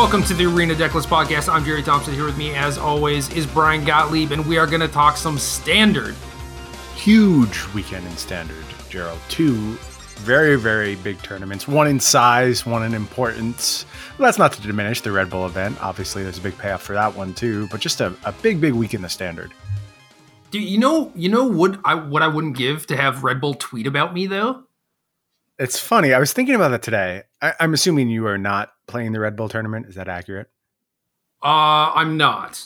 Welcome to the Arena Decklist Podcast. I'm Gerry Thompson. Here with me, as always, is Brian Gottlieb, and we are going to talk some standard. Huge weekend in standard, Gerald. Two very, very big tournaments. One in size, one in importance. Well, that's not to diminish the Red Bull event. Obviously, there's a big payoff for that one too. But just a, a big, big week in the standard. Do you know? You know what I what I wouldn't give to have Red Bull tweet about me though. It's funny. I was thinking about that today. I, I'm assuming you are not playing the Red Bull tournament. Is that accurate? Uh, I'm not.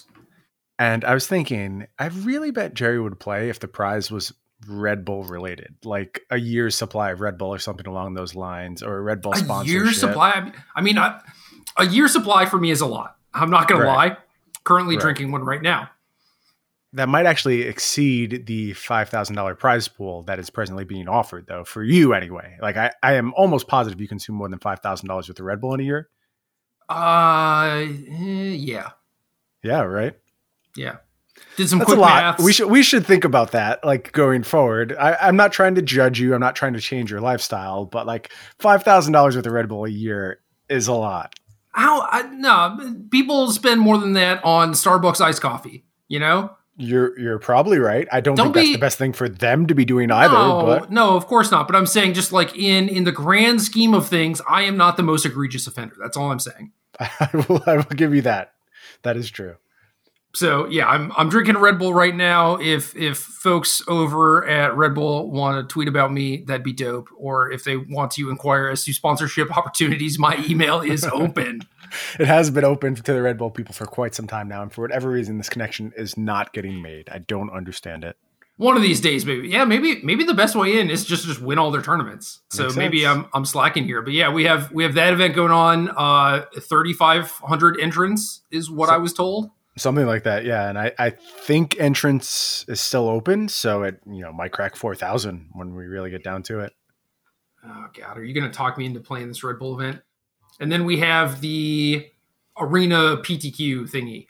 And I was thinking, I really bet Gerry would play if the prize was Red Bull related, like a year's supply of Red Bull or something along those lines, or a Red Bull sponsorship. A year's supply. I mean, I, a year supply for me is a lot. I'm not going Right. to lie. Currently Right. drinking one right now. That might actually exceed the five thousand dollar prize pool that is presently being offered, though, for you anyway. Like I, I am almost positive you consume more than five thousand dollars worth of Red Bull in a year. Uh, yeah, Yeah, right. yeah. Did some That's quick a lot. maths. We should we should think about that, like going forward. I, I'm not trying to judge you. I'm not trying to change your lifestyle, but like five thousand dollars worth of Red Bull a year is a lot. How? I, no, people spend more than that on Starbucks iced coffee. You know. You're you're probably right. I don't, Don't think that's be- the best thing for them to be doing either. no, But no, of course not. But I'm saying, just like in in the grand scheme of things, I am not the most egregious offender. That's all I'm saying. I will, I will give you that. That is true. So yeah, I'm I'm drinking a Red Bull right now. If if folks over at Red Bull want to tweet about me, that'd be dope. Or if they want to inquire as to sponsorship opportunities, my email is open. It has been open to the Red Bull people for quite some time now, and for whatever reason, this connection is not getting made. I don't understand it. One of these days, maybe. Yeah, maybe maybe the best way in is just just win all their tournaments. So Makes maybe sense. I'm I'm slacking here, but yeah, we have we have that event going on. Uh, 3,500 entrants is what So- I was told. Something like that, yeah. And I, I think entrance is still open, so it you know might crack four thousand when we really get down to it. Oh god, are you going to talk me into playing this Red Bull event? And then we have the arena PTQ thingy.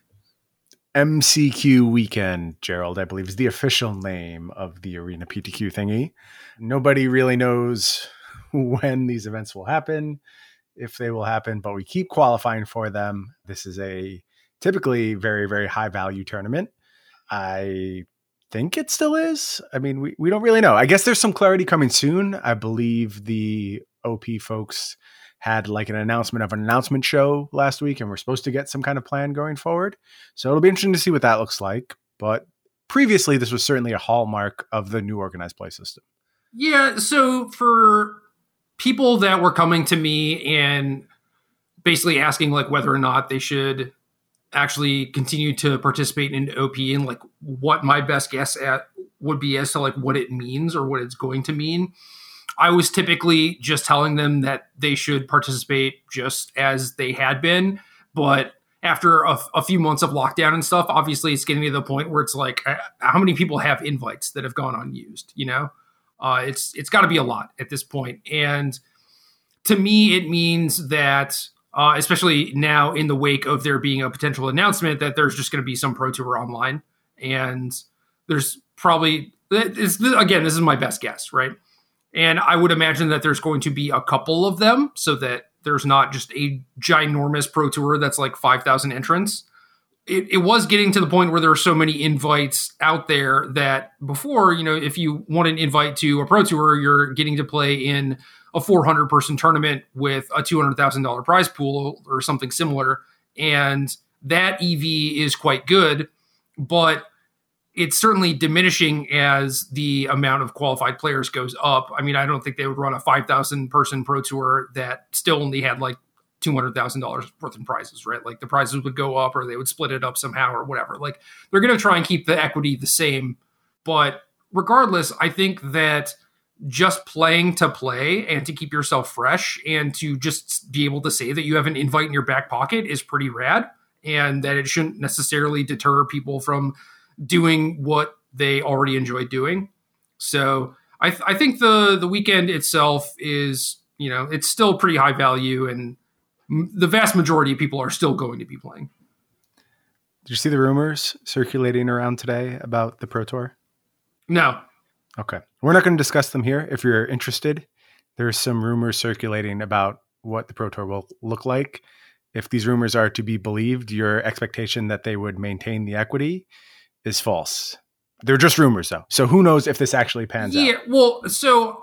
MCQ weekend, Gerald, I believe, is the official name of the Arena PTQ thingy. Nobody really knows when these events will happen, if they will happen, but we keep qualifying for them. This is a typically very, very high value tournament. I think it still is. I mean, we, we don't really know. I guess there's some clarity coming soon. I believe the OP folks had like an announcement of an announcement show last week, and we're supposed to get some kind of plan going forward. So it'll be interesting to see what that looks like. But previously, this was certainly a hallmark of the new organized play system. Yeah, so for people that were coming to me and basically asking like whether or not they should actually continue to participate in OP and like what my best guess at would be as to like what it means or what it's going to mean. I was typically just telling them that they should participate just as they had been, but after a, few months of lockdown and stuff, obviously it's getting to the point where it's like, uh, how many people have invites that have gone unused? You know, uh, it's it's got to be a lot at this point, and to me, it means that, uh, especially now in the wake of there being a potential announcement that there's just going to be some pro tour online, and there's probably again, this is my best guess, right? And I would imagine that there's going to be a couple of them, so that there's not just a ginormous pro tour that's like five thousand entrants it, it was getting to the point where there were so many invites out there that before, you know, if you want an invite to a pro tour, you're getting to play in a 400 person tournament with a $200,000 prize pool or something similar. And that EV is quite good, but it's certainly diminishing as the amount of qualified players goes up. I mean, I don't think they would run a 5,000 person pro tour that still only had like two hundred thousand dollars worth in prizes, right? Like the prizes would go up, or they would split it up somehow, or whatever. Like they're going to try and keep the equity the same, but regardless, I think that just playing to play and to keep yourself fresh and to just be able to say that you have an invite in your back pocket is pretty rad, and that it shouldn't necessarily deter people from doing what they already enjoy doing. So I, th- I think the the weekend itself is you know it's still pretty high value and m- the vast majority of people are still going to be playing. Did you see the rumors circulating around today about the Pro Tour? No, Okay. We're not going to discuss them here. If you're interested, there's some rumors circulating about what the Pro Tour will look like. if these rumors are to be believed, your expectation that they would maintain the equity is false. They're just rumors, though. So who knows if this actually pans yeah, out? Yeah, well, so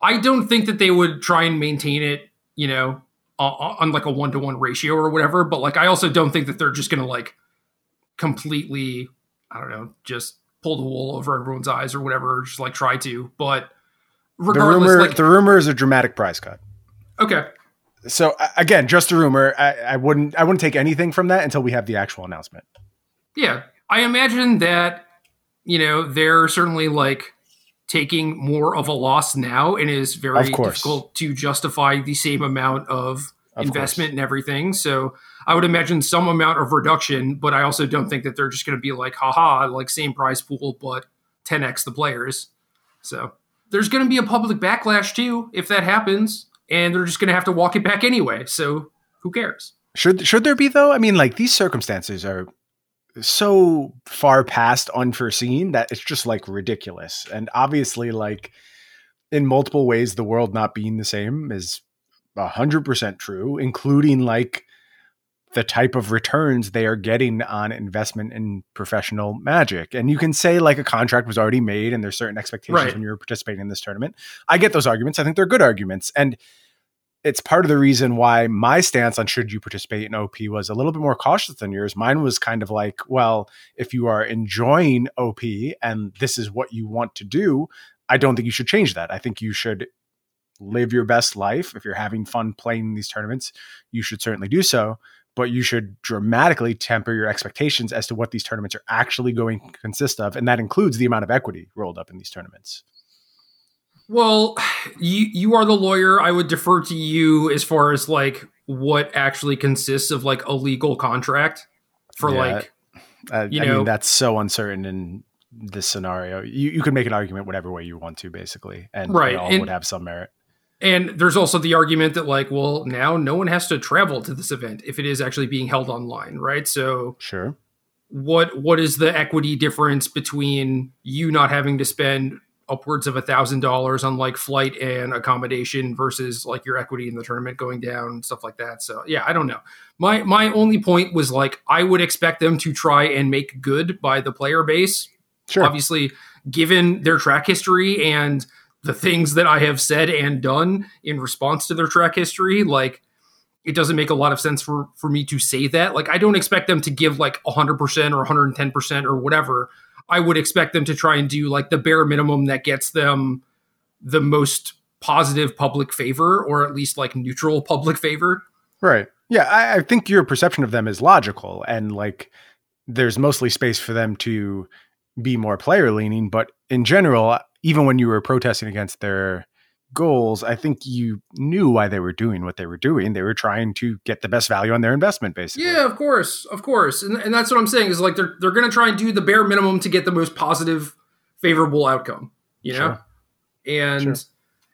I don't think that they would try and maintain it, you know, on like a one to one ratio or whatever. But like, I also don't think that they're just going to like completely, I don't know, just pull the wool over everyone's eyes or whatever, or just like try to. But regardless, the rumor, like, the rumor is a dramatic price cut. Okay. So again, just a rumor. I, I wouldn't I wouldn't take anything from that until we have the actual announcement. Yeah, I imagine that you know they're certainly like taking more of a loss now and is very difficult to justify the same amount of, of investment course. and everything. So I would imagine some amount of reduction, but I also don't think that they're just going to be like, haha, like same prize pool, but 10x the players. So there's going to be a public backlash too if that happens, and they're just going to have to walk it back anyway. So who cares? Should should there be though? I mean, like these circumstances are so far past unforeseen that it's just like ridiculous. And obviously, like in multiple ways, the world not being the same is a hundred percent true, including like the type of returns they are getting on investment in professional magic. And you can say like a contract was already made and there's certain expectations right. when you're participating in this tournament. I get those arguments. I think they're good arguments. And it's part of the reason why my stance on should you participate in OP was a little bit more cautious than yours. Mine was kind of like, well, if you are enjoying OP and this is what you want to do, I don't think you should change that. I think you should live your best life. If you're having fun playing these tournaments, you should certainly do so. But you should dramatically temper your expectations as to what these tournaments are actually going to consist of. And that includes the amount of equity rolled up in these tournaments. Well, you you are the lawyer. I would defer to you as far as like what actually consists of like a legal contract for yeah, like uh, you I know mean, that's so uncertain in this scenario. You you could make an argument whatever way you want to, basically, and right. it all and, would have some merit. And there's also the argument that like, well, now no one has to travel to this event if it is actually being held online, right? So sure. What what is the equity difference between you not having to spend upwards of a thousand dollars on like flight and accommodation versus like your equity in the tournament going down and stuff like that. So yeah i don't know. My my only point was like i would expect them to try and make good by the player base. Sure. obviously given their track history and the things that i have said and done in response to their track history like it doesn't make a lot of sense for for me to say that. Like i don't expect them to give like 100% or 110% or whatever I would expect them to try and do like the bare minimum that gets them the most positive public favor or at least like neutral public favor. Right. Yeah, I, I think your perception of them is logical and like there's mostly space for them to be more player leaning, but in general, even when you were protesting against their goals, I think you knew why they were doing what they were doing. They were trying to get the best value on their investment, basically. Yeah, of course, of course, and, and that's what I'm saying is like they're they're going to try and do the bare minimum to get the most positive, favorable outcome. You know, sure. and. Sure.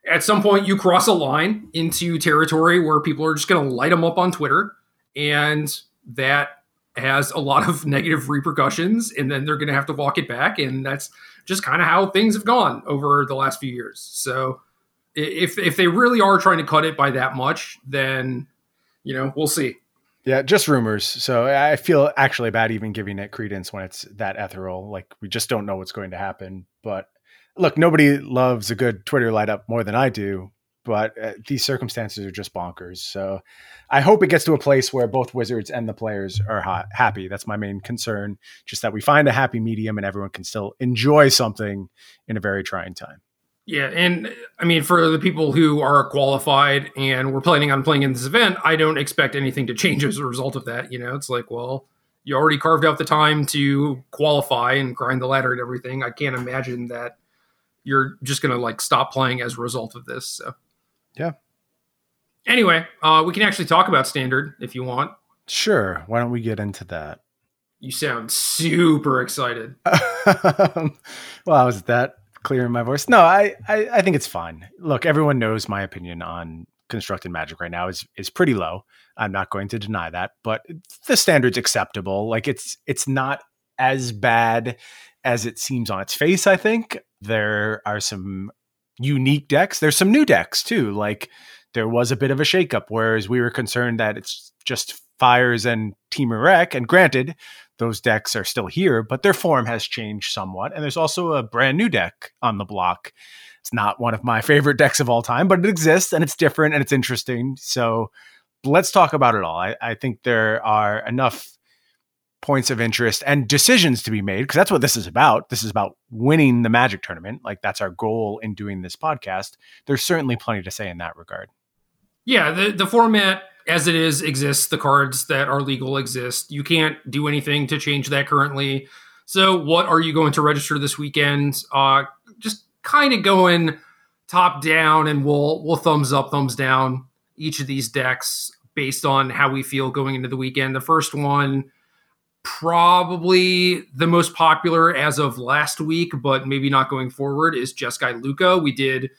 At some point, you cross a line into territory where people are just going to light them up on Twitter, and that has a lot of negative repercussions, and then they're going to have to walk it back, and that's just kind of how things have gone over the last few years. So, if if they really are trying to cut it by that much, then you know we'll see. Yeah, just rumors. So I feel actually bad even giving it credence when it's that ethereal. Like we just don't know what's going to happen. But look, nobody loves a good Twitter light up more than I do. But uh, these circumstances are just bonkers. So I hope it gets to a place where both Wizards and the players are ha- happy. That's my main concern. Just that we find a happy medium and everyone can still enjoy something in a very trying time. Yeah, and I mean, for the people who are qualified and we're planning on playing in this event, I don't expect anything to change as a result of that. You know, it's like, well, you already carved out the time to qualify and grind the ladder and everything. I can't imagine that you're just going to like stop playing as a result of this. So, yeah. Anyway, uh, we can actually talk about standard if you want. Sure. Why don't we get into that? You sound super excited. well, was that clear in my voice. No, I, I, I think it's fine. Look, everyone knows my opinion on constructed magic right now is is pretty low. I'm not going to deny that, but the standard's acceptable. Like it's it's not as bad as it seems on its face, I think. There are some unique decks. There's some new decks too. Like there was a bit of a shakeup, whereas we were concerned that it's just fires and Temur Rec. And granted, those decks are still here, but their form has changed somewhat. And there's also a brand new deck on the block. It's not one of my favorite decks of all time, but it exists and it's different and it's interesting. So let's talk about it all. I, I think there are enough points of interest and decisions to be made because that's what this is about. This is about winning the Magic tournament. Like that's our goal in doing this podcast. There's certainly plenty to say in that regard. Yeah, the the format as it is exists. The cards that are legal exist. You can't do anything to change that currently. So, what are you going to register this weekend? Uh, just kind of going top down, and we'll we'll thumbs up, thumbs down each of these decks based on how we feel going into the weekend. The first one, probably the most popular as of last week, but maybe not going forward, is Jeskai Lukka. We did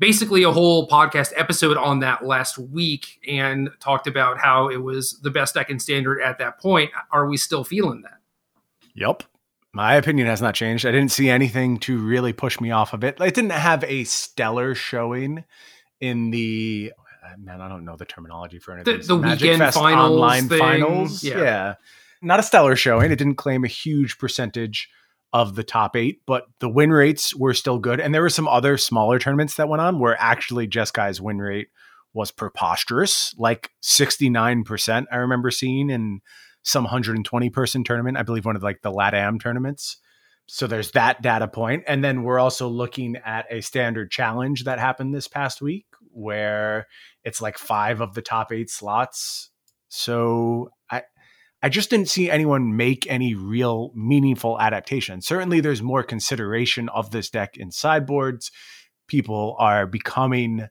basically a whole podcast episode on that last week and talked about how it was the best deck in standard at that point. Are we still feeling that? Yep. My opinion has not changed. I didn't see anything to really push me off of it. It didn't have a stellar showing in the man. I don't know the terminology for anything. The, the weekend Fest finals, online thing. finals. Yeah. yeah, not a stellar showing. It didn't claim a huge percentage of the top eight, but the win rates were still good. And there were some other smaller tournaments that went on where actually Jeskai's win rate was preposterous, like 69%. I remember seeing in some 120 person tournament, I believe one of like the LATAM tournaments. So there's that data point. And then we're also looking at a standard challenge that happened this past week where it's like five of the top eight slots. So I just didn't see anyone make any real meaningful adaptation. Certainly, there's more consideration of this deck in sideboards. People are becoming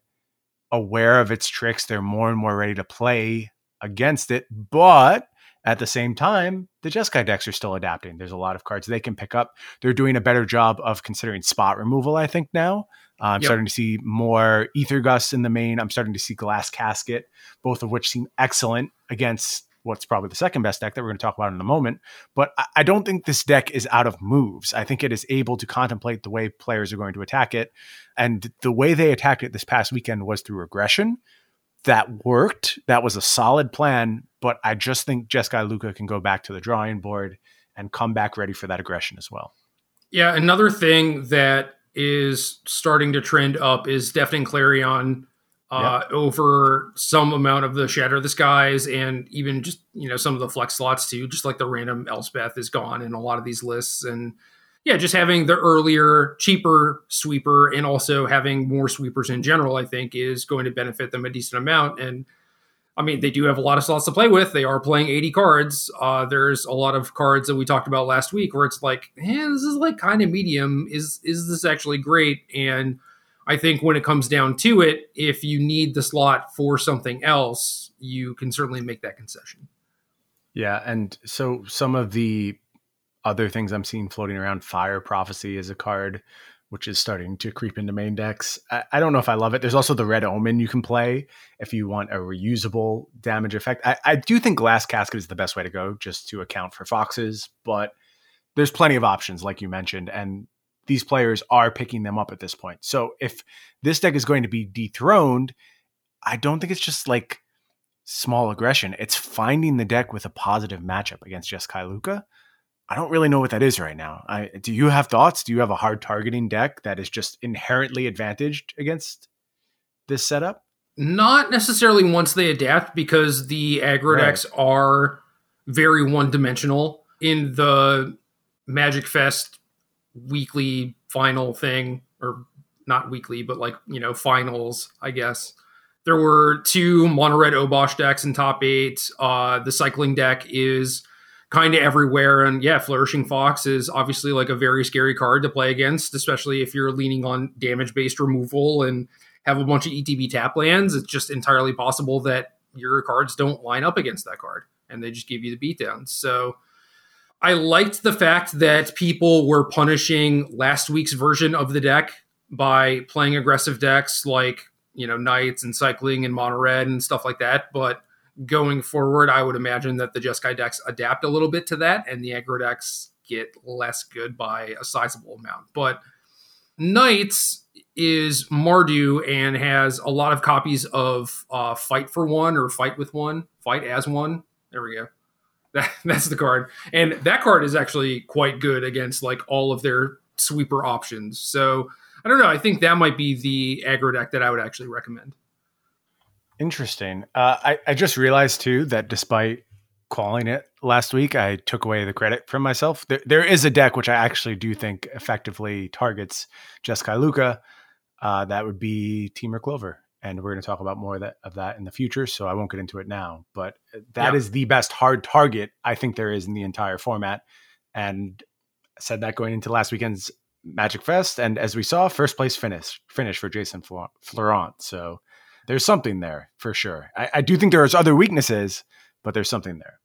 aware of its tricks. They're more and more ready to play against it. But at the same time, the Jeskai decks are still adapting. There's a lot of cards they can pick up. They're doing a better job of considering spot removal, I think, now. Uh, I'm yep. starting to see more Aether Gust in the main. I'm starting to see Glass Casket, both of which seem excellent against what's probably the second best deck that we're going to talk about in a moment. But I don't think this deck is out of moves. I think it is able to contemplate the way players are going to attack it. And the way they attacked it this past weekend was through aggression. That worked. That was a solid plan. But I just think Jeskai Lukka can go back to the drawing board and come back ready for that aggression as well. Yeah, another thing that is starting to trend up is Deafening Clarion uh, yep. over some amount of the Shatter the Skies and even just you know some of the flex slots too. Just like the random Elspeth is gone in a lot of these lists, and yeah, just having the earlier, cheaper sweeper and also having more sweepers in general, I think, is going to benefit them a decent amount. And I mean, they do have a lot of slots to play with. They are playing 80 cards. Uh, there's a lot of cards that we talked about last week where it's like, eh, this is like kind of medium. Is is this actually great? And I think when it comes down to it, if you need the slot for something else, you can certainly make that concession. Yeah, and so some of the other things I'm seeing floating around, Fire Prophecy is a card which is starting to creep into main decks. I, I, don't know if I love it. There's also the Red Omen you can play if you want a reusable damage effect. I, I do think Glass Casket is the best way to go just to account for foxes, but there's plenty of options, like you mentioned, and these players are picking them up at this point. So if this deck is going to be dethroned, I don't think it's just like small aggression. It's finding the deck with a positive matchup against Jeskai Lukka. I don't really know what that is right now. I, do you have thoughts? Do you have a hard targeting deck that is just inherently advantaged against this setup? Not necessarily once they adapt, because the aggro right. decks are very one dimensional. In the Magic Fest weekly final thing, or not weekly, but like, you know, finals, I guess. There were two mono red Obosh decks in top eight. Uh, the cycling deck is kind of everywhere. And yeah, Flourishing Fox is obviously like a very scary card to play against, especially if you're leaning on damage based removal and have a bunch of ETB tap lands. It's just entirely possible that your cards don't line up against that card and they just give you the beatdown. So I liked the fact that people were punishing last week's version of the deck by playing aggressive decks like, you know, Knights and Cycling and Mono Red and stuff like that. But going forward, I would imagine that the Jeskai decks adapt a little bit to that and the aggro decks get less good by a sizable amount. But Knights is Mardu and has a lot of copies of uh, Fight for One or Fight with One, Fight as One. There we go. That, that's the card. And that card is actually quite good against like all of their sweeper options. So I don't know. I think that might be the aggro deck that I would actually recommend. Interesting. Uh, I, I just realized too that despite calling it last week, I took away the credit from myself. There, there is a deck which I actually do think effectively targets Jeskai Lukka. Uh, that would be Temur Clover. And we're going to talk about more of that, of that in the future. So I won't get into it now. But that yeah. is the best hard target I think there is in the entire format. And I said that going into last weekend's Magic Fest. And as we saw, first place finish finish for Jason Florent. So there's something there for sure. I, I do think there's other weaknesses, but there's something there.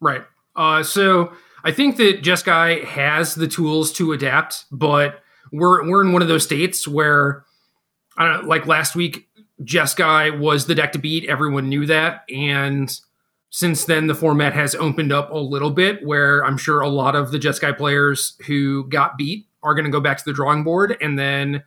Right. Uh, so I think that Jeskai has the tools to adapt, but we're we're in one of those states where I don't know, like last week, Jeskai was the deck to beat. Everyone knew that, and since then the format has opened up a little bit, where I'm sure a lot of the Jeskai players who got beat are going to go back to the drawing board, and then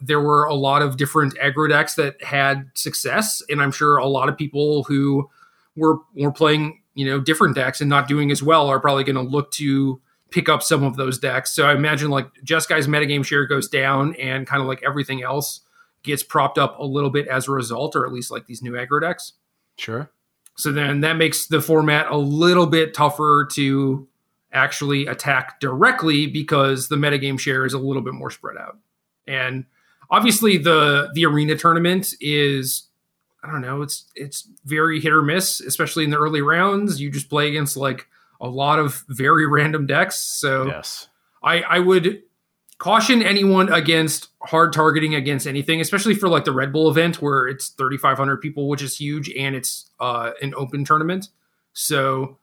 there were a lot of different aggro decks that had success, and I'm sure a lot of people who were were playing you know different decks and not doing as well are probably going to look to pick up some of those decks. So I imagine like Jeskai's metagame share goes down, and kind of like everything else gets propped up a little bit as a result, or at least like these new aggro decks. Sure. So then that makes the format a little bit tougher to actually attack directly because the metagame share is a little bit more spread out. And obviously the the arena tournament is I don't know, it's it's very hit or miss, especially in the early rounds. You just play against like a lot of very random decks. So yes. I I would caution anyone against hard targeting against anything, especially for like the Red Bull event where it's 3500 people, which is huge and it's uh an open tournament. So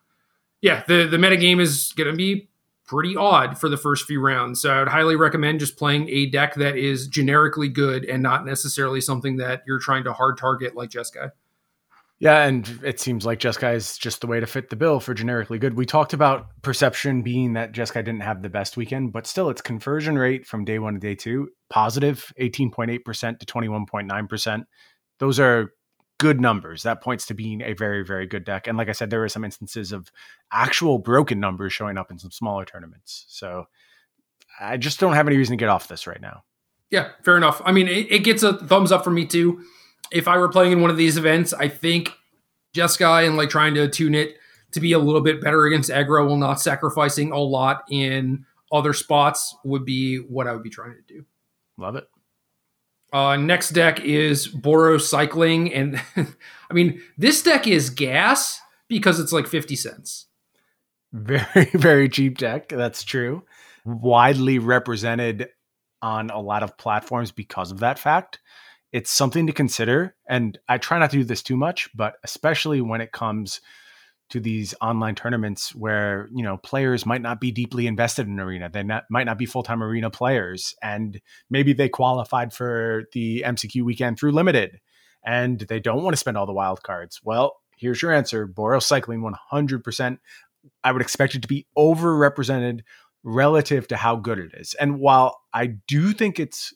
yeah, the the meta game is going to be pretty odd for the first few rounds. So I would highly recommend just playing a deck that is generically good and not necessarily something that you're trying to hard target like Jeskai. Yeah, and it seems like Jeskai is just the way to fit the bill for generically good. We talked about perception being that Jeskai didn't have the best weekend, but still its conversion rate from day one to day two, positive 18.8% to 21.9%. Those are good numbers. That points to being a very, very good deck. And like I said, there are some instances of actual broken numbers showing up in some smaller tournaments. So I just don't have any reason to get off this right now. Yeah, fair enough. I mean, it, it gets a thumbs up for me too. If I were playing in one of these events, I think Jeskai and like trying to tune it to be a little bit better against aggro while not sacrificing a lot in other spots would be what I would be trying to do. Love it. Uh, next deck is Boros Cycling, and I mean this deck is gas because it's like fifty cents. Very very cheap deck. That's true. Widely represented on a lot of platforms because of that fact. It's something to consider, and I try not to do this too much, but especially when it comes to these online tournaments where you know players might not be deeply invested in arena. They not, might not be full-time arena players and maybe they qualified for the mcq weekend through limited and they don't want to spend all the wild cards. Well here's your answer. Boros cycling 100% i would expect it to be overrepresented relative to how good it is. And while i do think it's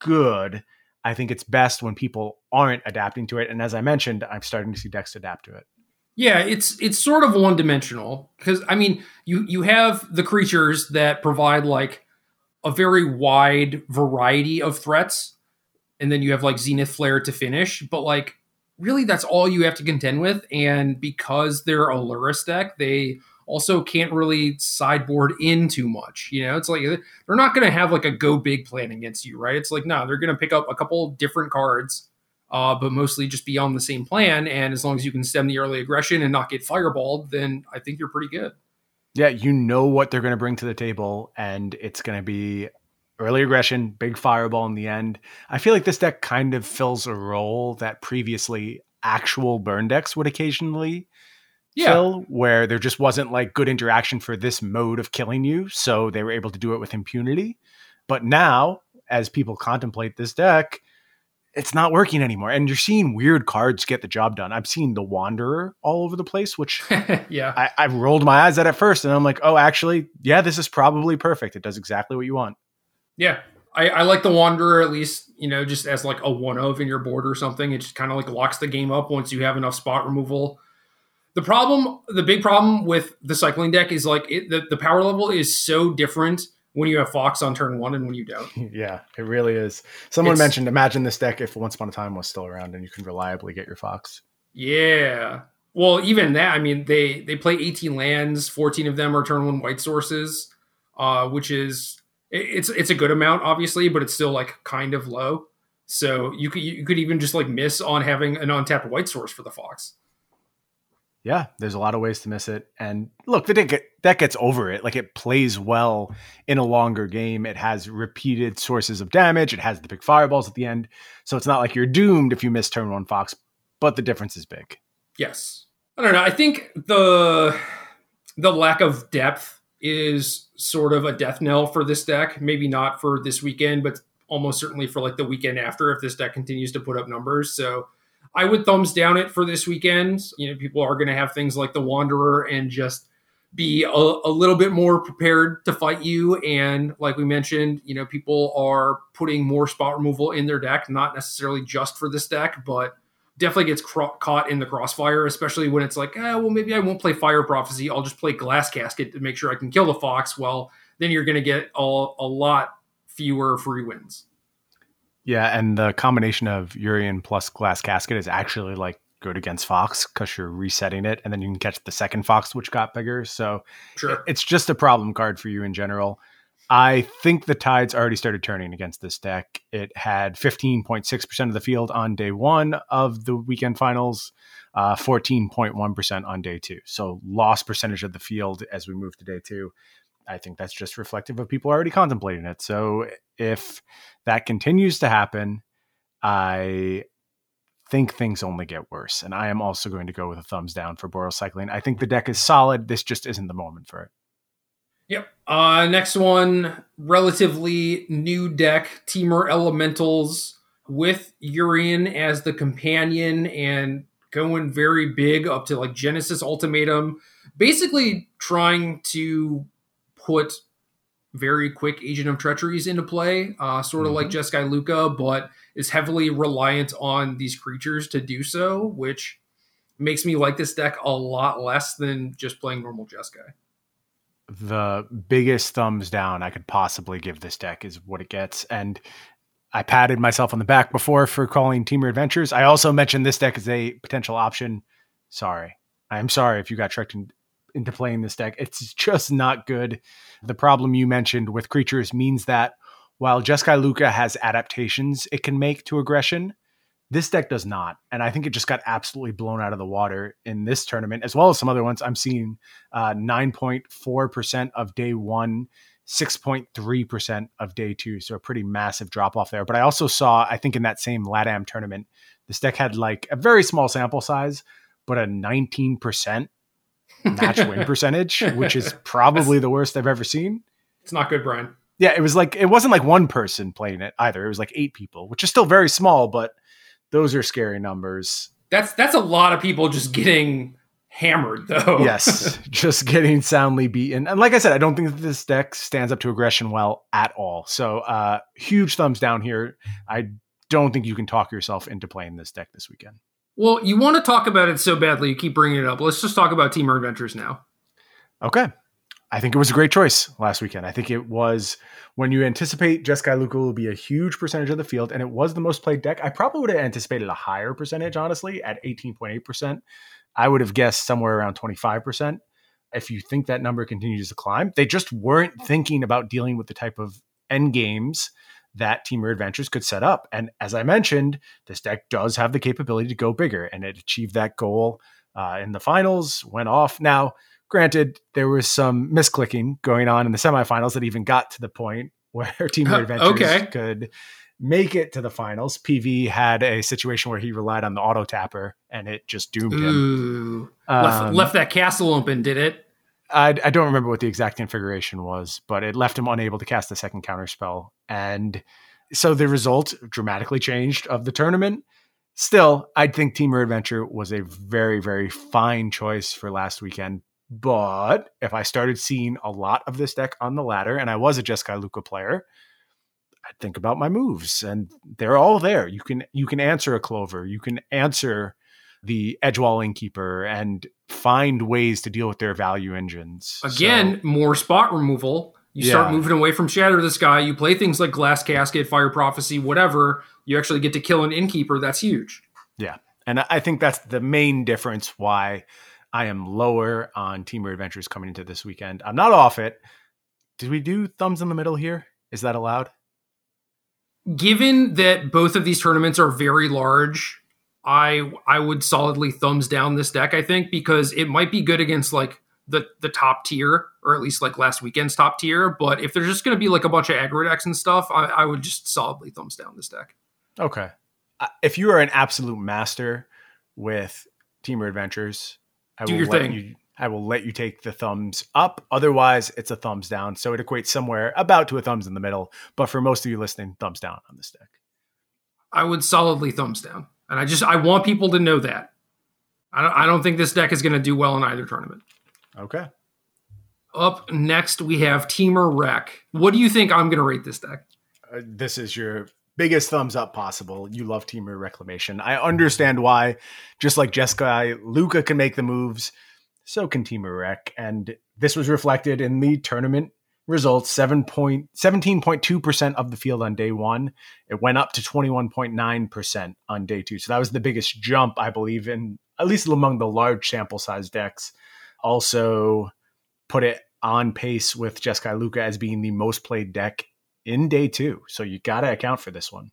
good i think it's best when people aren't adapting to it and as i mentioned i'm starting to see decks adapt to it yeah, it's it's sort of one dimensional because I mean you you have the creatures that provide like a very wide variety of threats, and then you have like Zenith Flare to finish, but like really that's all you have to contend with. And because they're a Lurrus deck, they also can't really sideboard in too much. You know, it's like they're not going to have like a go big plan against you, right? It's like no, they're going to pick up a couple different cards uh, but mostly just be on the same plan. And as long as you can stem the early aggression and not get fireballed, then I think you're pretty good. Yeah, you know what they're going to bring to the table, and it's going to be early aggression, big fireball in the end. I feel like this deck kind of fills a role that previously actual burn decks would occasionally yeah. fill, where there just wasn't like good interaction for this mode of killing you. So they were able to do it with impunity. But now, as people contemplate this deck, it's not working anymore. And you're seeing weird cards get the job done. I'm seeing the Wanderer all over the place, which yeah, I, I rolled my eyes at at first, and I'm like, oh, actually, yeah, this is probably perfect. It does exactly what you want. Yeah, I, I like the Wanderer at least, you know, just as like a one of in your board or something. It just kind of like locks the game up once you have enough spot removal. The problem, the big problem with the cycling deck is like it, the, the power level is so different when you have Fox on turn one and when you don't. Yeah, it really is. Someone It's- mentioned, imagine this deck if Once Upon a Time was still around and you can reliably get your Fox. Yeah. Well, even that, I mean, they they play 18 lands, 14 of them are turn one white sources, uh, which is it- it's it's a good amount, obviously, but it's still like kind of low. So you could you could even just like miss on having an untapped white source for the Fox. Yeah, there's a lot of ways to miss it. And look, the deck that gets over it. Like it plays well in a longer game. It has repeated sources of damage. It has the big fireballs at the end. So it's not like you're doomed if you miss turn one Fox, but the difference is big. Yes. I don't know. I think the the lack of depth is sort of a death knell for this deck. Maybe not for this weekend, but almost certainly for like the weekend after if this deck continues to put up numbers. So I would thumbs down it for this weekend. You know, people are going to have things like the Wanderer and just be a, a little bit more prepared to fight you. And like we mentioned, you know, people are putting more spot removal in their deck, not necessarily just for this deck, but definitely gets cro- caught in the crossfire, especially when it's like, eh, well, maybe I won't play Fire Prophecy. I'll just play Glass Casket to make sure I can kill the Fox. Well, then you're going to get a, a lot fewer free wins. Yeah, and the combination of Yorion plus Glass Casket is actually like good against Fox because you're resetting it, and then you can catch the second Fox, which got bigger. So Sure. it's just a problem card for you in general. I think the tides already started turning against this deck. It had 15.6% of the field on day one of the weekend finals, uh, 14.1% on day two. So, loss percentage of the field as we move to day two. I think that's just reflective of people already contemplating it. So, if that continues to happen, I think things only get worse. And I am also going to go with a thumbs down for Boros Cycling. I think the deck is solid. This just isn't the moment for it. Yep. Uh, next one, relatively new deck, Temur Elementals with Yorion as the companion and going very big up to like Genesis Ultimatum, basically trying to put very quick Agent of Treacheries into play, uh, sort of like Jeskai Lukka, but is heavily reliant on these creatures to do so, which makes me like this deck a lot less than just playing normal Jeskai. the biggest thumbs down I could possibly give this deck is what it gets. And I patted myself on the back before for calling Temur Adventures. I also mentioned this deck as a potential option. Sorry. I'm sorry if you got tricked in, into playing this deck. It's just not good. The problem you mentioned with creatures means that while Jeskai Lukka has adaptations it can make to aggression, this deck does not. And I think it just got absolutely blown out of the water in this tournament, as well as some other ones. I'm seeing uh, 9.4% of day one, 6.3% of day two. So a pretty massive drop off there. But I also saw, I think in that same LATAM tournament, this deck had like a very small sample size, but a 19% match win percentage, which is probably the worst I've ever seen. It's not good, Brian. Yeah, it was like, it wasn't like one person playing it either. It was like eight people, which is still very small, but those are scary numbers. That's that's a lot of people just getting hammered though. yes, just getting soundly beaten. And like I said, I don't think that this deck stands up to aggression well at all. So, uh, huge thumbs down here. I don't think you can talk yourself into playing this deck this weekend. Well, you want to talk about it so badly, you keep bringing it up. Let's just talk about Temur Adventures now. Okay. I think it was a great choice last weekend. I think it was when you anticipate Jeskai Lukka will be a huge percentage of the field, and it was the most played deck. I probably would have anticipated a higher percentage, honestly, at 18.8%. I would have guessed somewhere around 25%. If you think that number continues to climb, they just weren't thinking about dealing with the type of end games that Temur Adventures could set up. And as I mentioned, this deck does have the capability to go bigger, and it achieved that goal uh, in the finals, went off. Now, granted, there was some misclicking going on in the semifinals that even got to the point where Temur Adventures Okay. could make it to the finals. PV had a situation where he relied on the auto tapper and it just doomed him. Ooh. left, Um, left that castle open, did it? I, I don't remember what the exact configuration was, but it left him unable to cast the second counter spell. And so the result dramatically changed of the tournament. Still, I'd think Temur Adventure was a very, very fine choice for last weekend. But if I started seeing a lot of this deck on the ladder, and I was a Jeskai Lukka player, I'd think about my moves, and they're all there. You can you can answer a clover, you can answer the Edgewall Innkeeper, and find ways to deal with their value engines. Again, so, more spot removal. You yeah. start moving away from Shatter the Sky. You play things like Glass Casket, Fire Prophecy, whatever. You actually get to kill an Innkeeper. That's huge. Yeah, and I think that's the main difference why I am lower on Temur Adventures coming into this weekend. I'm not off it. Did we do thumbs in the middle here? Is that allowed? Given that both of these tournaments are very large, I I would solidly thumbs down this deck. I think because it might be good against like the the top tier or at least like last weekend's top tier. But if there's just going to be like a bunch of aggro decks and stuff, I, I would just solidly thumbs down this deck. Okay, uh, if you are an absolute master with Temur Adventures, I Do will your let thing. you. I will let you take the thumbs up. Otherwise, it's a thumbs down. So it equates somewhere about to a thumbs in the middle. But for most of you listening, thumbs down on this deck. I would solidly thumbs down, and I just I want people to know that. I don't, I don't think this deck is going to do well in either tournament. Okay. Up next, we have Temur Rec. What do you think I'm going to rate this deck? Uh, this is your biggest thumbs up possible. You love Temur Reclamation. I understand why. Just like Jeskai, Lukka can make the moves, so can Temur Rec. And this was reflected in the tournament results 7 point, 17.2% of the field on day one. It went up to 21.9% on day two. So that was the biggest jump, I believe, in at least among the large sample size decks. Also, put it on pace with Jeskai Lukka as being the most played deck in day two. So you got to account for this one.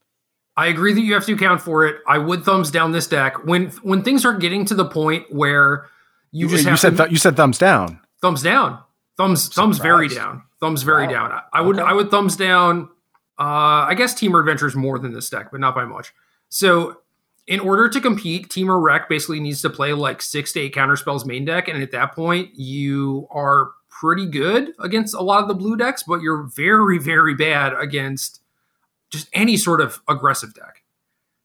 I agree that you have to account for it. I would thumbs down this deck when when things are getting to the point where you, just you said th- you said thumbs down. Thumbs down. Thumbs thumbs very down. Thumbs very wow. down. I, I would okay. I would thumbs down. Uh, I guess Temur Adventures more than this deck, but not by much. So in order to compete, Temur Rec basically needs to play like six to eight counterspells main deck, and at that point, you are pretty good against a lot of the blue decks, but you're very, very bad against just any sort of aggressive deck.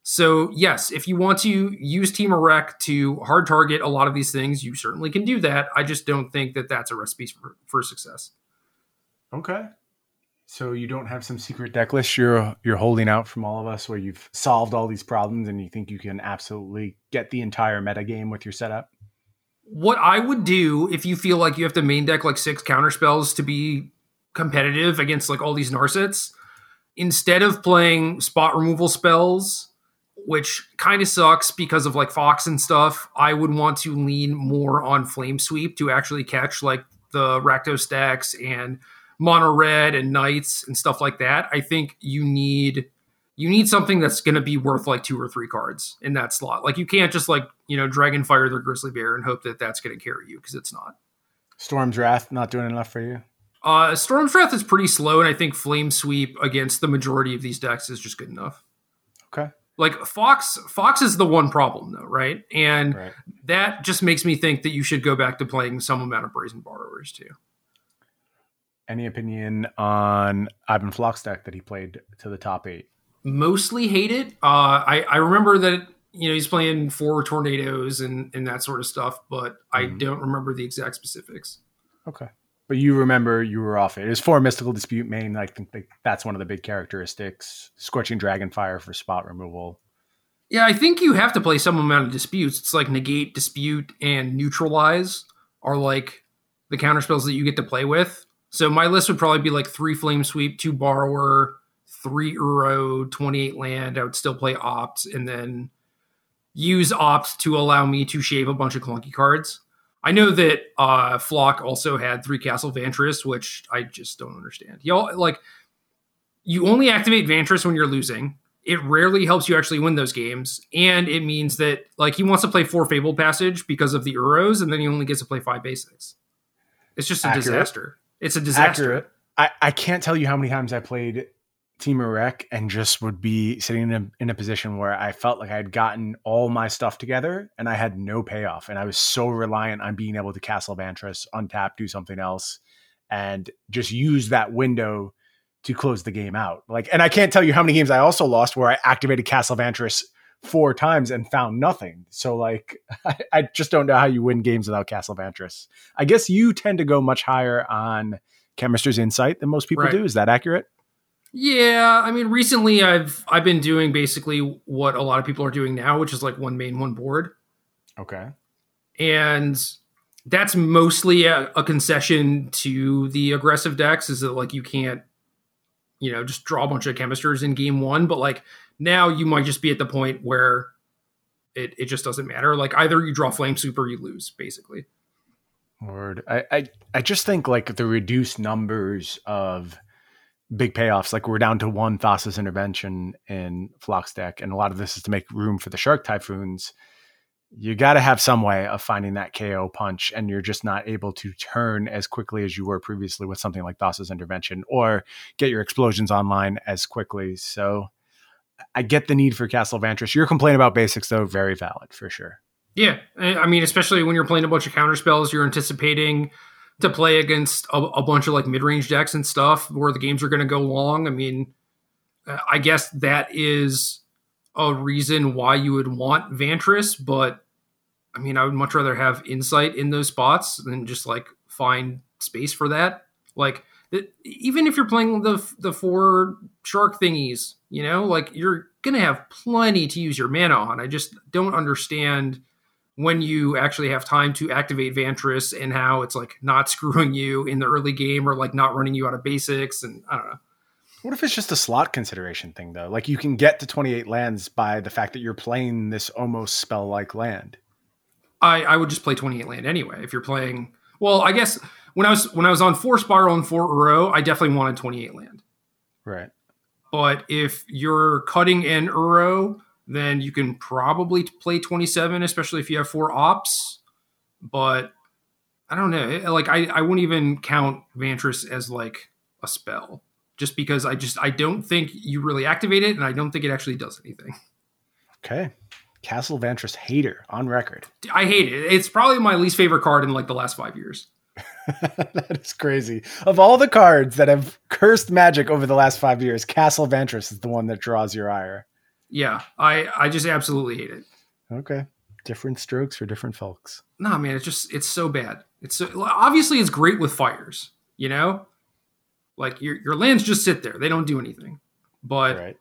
So, yes, if you want to use Temur Rec to hard target a lot of these things, you certainly can do that. I just don't think that that's a recipe for, for success. Okay. So you don't have some secret deck list you're you're holding out from all of us where you've solved all these problems and you think you can absolutely get the entire meta game with your setup? what I would do if you feel like you have to main deck like six counter spells to be competitive against like all these Narsets, instead of playing spot removal spells, which kind of sucks because of like Fox and stuff, I would want to lean more on Flame Sweep to actually catch like the Rakdos stacks and Mono Red and Knights and stuff like that. I think you need you need something that's going to be worth like two or three cards in that slot. Like you can't just like you know dragon fire the grizzly bear and hope that that's going to carry you because it's not. Storm's Wrath not doing enough for you. Uh, Storm's Wrath is pretty slow, and I think Flame Sweep against the majority of these decks is just good enough. Okay. Like Fox, Fox is the one problem though, right? And right. that just makes me think that you should go back to playing some amount of Brazen Borrowers too. Any opinion on Ivan Floch's deck that he played to the top eight? mostly hate it. Uh, I I remember that you know he's playing four tornadoes and and that sort of stuff, but I mm-hmm. don't remember the exact specifics. Okay, but you remember you were off it. It was four mystical dispute main. I think that's one of the big characteristics. Scorching dragon fire for spot removal. Yeah, I think you have to play some amount of disputes. It's like negate, dispute, and neutralize are like the counter spells that you get to play with. So my list would probably be like three flame sweep, two borrower, three Uro, 28 land, I would still play opt and then use opt to allow me to shave a bunch of clunky cards. I know that uh, Floch also had three Castle Vantress, which I just don't understand. Y'all like you only activate Vantress when you're losing. It rarely helps you actually win those games, and it means that like he wants to play four Fabled Passage because of the Uros, and then he only gets to play five basics. It's just a Accurate. disaster. It's a disaster. Accurate. I, I can't tell you how many times I played Temur Rec and just would be sitting in a, in a position where I felt like I had gotten all my stuff together and I had no payoff. And I was so reliant on being able to Castle Vantress, untap, do something else, and just use that window to close the game out. Like, and I can't tell you how many games I also lost where I activated Castle Vantress four times and found nothing. So, like, I, I just don't know how you win games without Castle Vantress. I guess you tend to go much higher on Chemist's Insight than most people right. do. Is that accurate? Yeah, I mean, recently I've I've been doing basically what a lot of people are doing now, which is like one main, one board, Okay. and that's mostly a, a concession to the aggressive decks. Is that like you can't, you know, just draw a bunch of chemisters in game one, but like now you might just be at the point where it it just doesn't matter. Like either you draw Flame Sweep or you lose, basically. Word. I, I I just think like the reduced numbers of big payoffs, like we're down to one Thassa's intervention in Flock's deck, and a lot of this is to make room for the Shark Typhoons. You got to have some way of finding that KO punch, and you're just not able to turn as quickly as you were previously with something like Thassa's intervention, or get your explosions online as quickly. So, I get the need for Castle Vantress. Your complaint about basics, though, very valid for sure. Yeah, I mean, especially when you're playing a bunch of counter spells, you're anticipating to play against a, a bunch of like mid range decks and stuff where the games are going to go long. I mean, uh, I guess that is a reason why you would want Vantress, but I mean, I would much rather have insight in those spots than just like find space for that. Like, even if you're playing the the four shark thingies, you know, like you're gonna have plenty to use your mana on. I just don't understand when you actually have time to activate Vantress and how it's like not screwing you in the early game or like not running you out of basics and I don't know. What if it's just a slot consideration thing, though? Like you can get to 28 lands by the fact that you're playing this almost spell like land. I I would just play 28 land anyway if you're playing well, I guess when I was when I was on four spiral and four Uro, I definitely wanted 28 land. Right. But if you're cutting an Uro, then you can probably play 27, especially if you have four Opts. But I don't know. Like I, I wouldn't even count Vantress as like a spell. Just because I just I don't think you really activate it and I don't think it actually does anything. Okay. Castle Vantress hater on record. I hate it. It's probably my least favorite card in like the last five years. that is crazy. Of all the cards that have cursed magic over the last five years, Castle Vantress is the one that draws your ire. Yeah, I I just absolutely hate it. Okay. Different strokes for different folks. Nah, man, it's just it's so bad. It's so, obviously it's great with fires, you know, like your your lands just sit there; they don't do anything. But Right.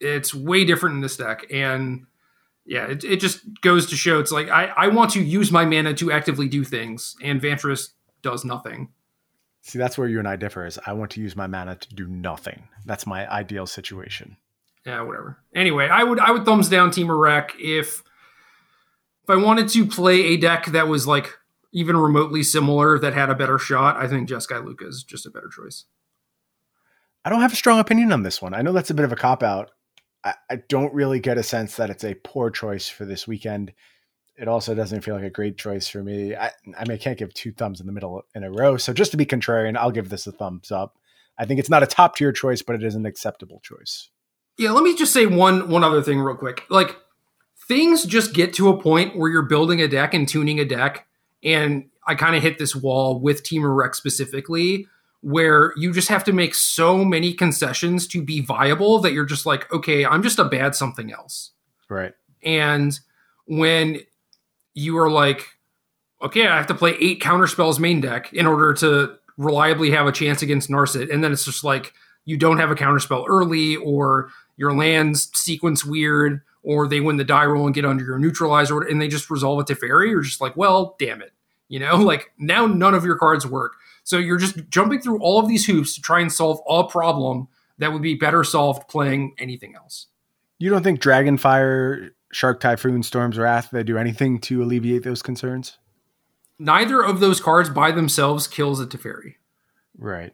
it's way different in this deck, and yeah, it, it just goes to show it's like I I want to use my mana to actively do things, and Vantress does nothing. See, that's where you and I differ is I want to use my mana to do nothing. That's my ideal situation. Yeah, whatever. Anyway, I would I would thumbs down Temur Rec if if I wanted to play a deck that was like even remotely similar that had a better shot. I think Jeskai Lukka is just a better choice. I don't have a strong opinion on this one. I know that's a bit of a cop out. I, I don't really get a sense that it's a poor choice for this weekend. It also doesn't feel like a great choice for me. I, I mean, I can't give two thumbs in the middle in a row. So just to be contrarian, I'll give this a thumbs up. I think it's not a top tier choice, but it is an acceptable choice. Yeah, let me just say one one other thing real quick. Like things just get to a point where you're building a deck and tuning a deck, and I kind of hit this wall with Team Rex specifically, where you just have to make so many concessions to be viable that you're just like, okay, I'm just a bad something else. Right. And when you are like, okay, I have to play eight counterspells main deck in order to reliably have a chance against Narset, and then it's just like you don't have a counterspell early, or your lands sequence weird, or they win the die roll and get under your neutralizer, and they just resolve it to fairy. You're just like, well, damn it, you know, like now none of your cards work. So you're just jumping through all of these hoops to try and solve a problem that would be better solved playing anything else. You don't think Dragonfire, Shark Typhoon, Storm's Wrath, they do anything to alleviate those concerns? Neither of those cards by themselves kills a Teferi. Right.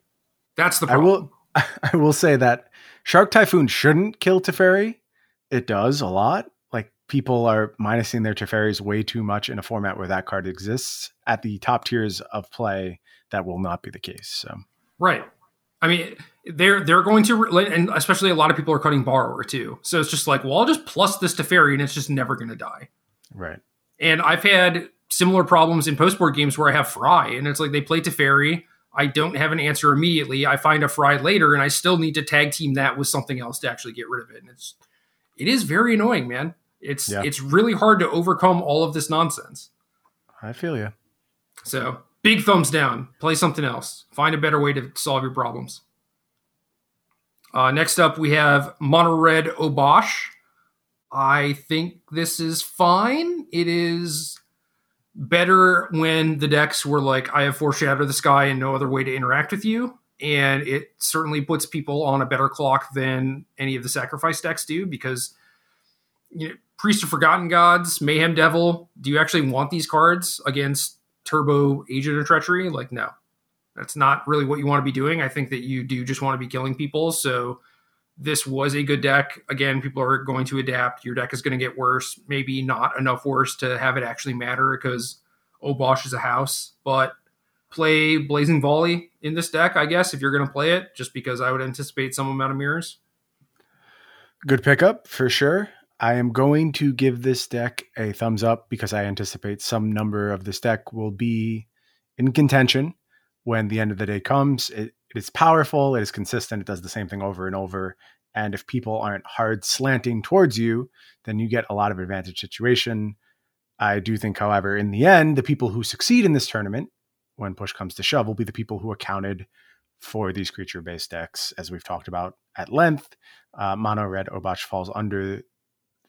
That's the I problem. will I will say that Shark Typhoon shouldn't kill Teferi. It does a lot. Like people are minusing their Teferis way too much in a format where that card exists. At the top tiers of play, that will not be the case. So Right. I mean, they're they're going to, and especially a lot of people are cutting borrower too. So it's just like, well, I'll just plus this Teferi, and it's just never going to die. right. And I've had similar problems in postboard games where I have Fry, and it's like they play Teferi. I don't have an answer immediately. I find a Fry later, and I still need to tag team that with something else to actually get rid of it. And it's it is very annoying, man. It's Yeah. it's really hard to overcome all of this nonsense. I feel you. So big thumbs down. Play something else. Find a better way to solve your problems. Uh, next up, we have Mono Red Obosh. I think this is fine. It is better when the decks were like, I have Foreshadow the Sky and no other way to interact with you. And it certainly puts people on a better clock than any of the sacrifice decks do because you know, Priest of Forgotten Gods, Mayhem Devil, do you actually want these cards against Turbo Agent of Treachery? Like, no. That's not really what you want to be doing. I think that you do just want to be killing people. So this was a good deck. Again, people are going to adapt. Your deck is going to get worse. Maybe not enough worse to have it actually matter because Obosh is a house. But play Blazing Volley in this deck, I guess, if you're going to play it, just because I would anticipate some amount of mirrors. Good pickup for sure. I am going to give this deck a thumbs up because I anticipate some number of this deck will be in contention when the end of the day comes. It, it is powerful, it is consistent, it does the same thing over and over. And if people aren't hard slanting towards you, then you get a lot of advantage situation. I do think, however, in the end, the people who succeed in this tournament, when push comes to shove, will be the people who accounted for these creature based decks, as we've talked about at length. Uh, Mono Red Obosh falls under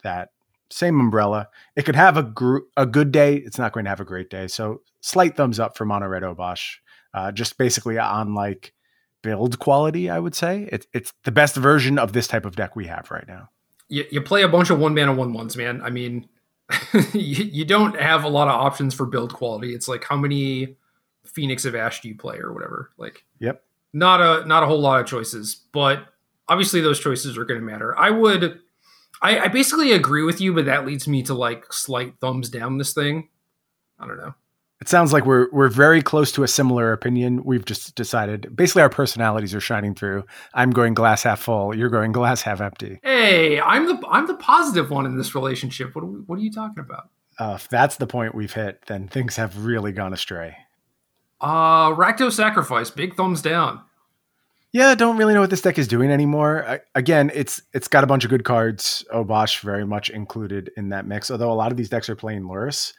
that same umbrella. It could have a gr- a good day. It's not going to have a great day. So slight thumbs up for Mono Red Obosh. Uh, just basically on like build quality, I would say. It's it's the best version of this type of deck we have right now. You, you play a bunch of one mana one ones, man. I mean, you, you don't have a lot of options for build quality. It's like how many Phoenix of Ash do you play or whatever. Like, yep, not a not a whole lot of choices, but obviously those choices are going to matter. I would, I, I basically agree with you, but that leads me to like slight thumbs down this thing. I don't know. It sounds like we're we're very close to a similar opinion. We've just decided basically our personalities are shining through. I'm going glass half full. You're going glass half empty. Hey, I'm the I'm the positive one in this relationship. What are we, what are you talking about? Uh, if that's the point we've hit, then things have really gone astray. Uh, Rakdos Sacrifice, big thumbs down. Yeah, don't really know what this deck is doing anymore. I, again, it's it's got a bunch of good cards. Obosh very much included in that mix. Although a lot of these decks are playing Lurrus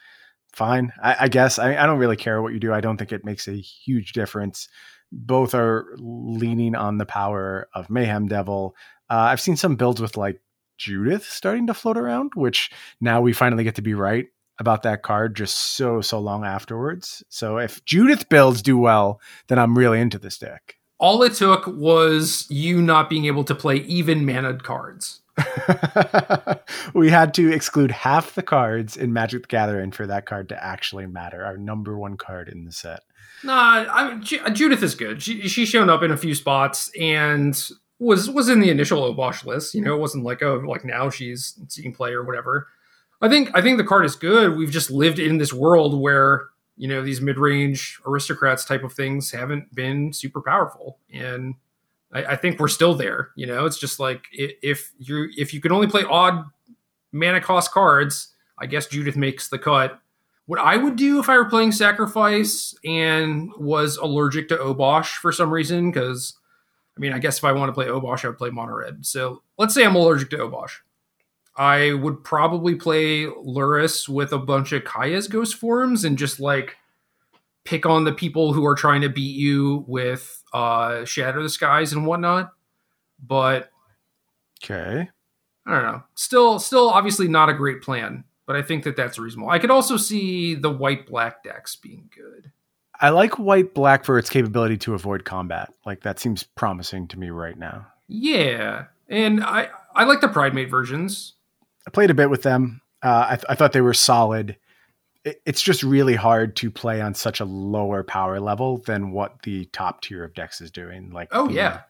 fine. I, I guess I, I, don't really care what you do. I don't think it makes a huge difference. Both are leaning on the power of Mayhem Devil. Uh, I've seen some builds with like Judith starting to float around, which now we finally get to be right about that card just so so long afterwards. So if Judith builds do well, then I'm really into this deck. All it took was you not being able to play even mannered cards. we had to exclude half the cards in Magic the Gathering for that card to actually matter. Our number one card in the set. Nah, I, mean Judith is good. She, she's shown up in a few spots and was was in the initial Obosh list. You know, it wasn't like oh, like now she's seeing play or whatever. I think I think the card is good. We've just lived in this world where you know these mid range aristocrats type of things haven't been super powerful and I, I, think we're still there. You know, it's just like if you if you can only play odd mana cost cards, I guess Judith makes the cut. What I would do if I were playing Sacrifice and was allergic to Obosh for some reason, because I mean, I guess if I want to play Obosh, I would play Mono Red. So let's say I'm allergic to Obosh. I would probably play Lurrus with a bunch of Kaya's ghost forms and just like pick on the people who are trying to beat you with uh, Shatter the Skies and whatnot. But okay, I don't know. Still, still, obviously not a great plan, but I think that that's reasonable. I could also see the white black decks being good. I like white black for its capability to avoid combat. Like that seems promising to me right now. Yeah, and I I like the Pridemate versions. I played a bit with them. Uh, I, th- I thought they were solid it's just really hard to play on such a lower power level than what the top tier of decks is doing. Like, oh yeah,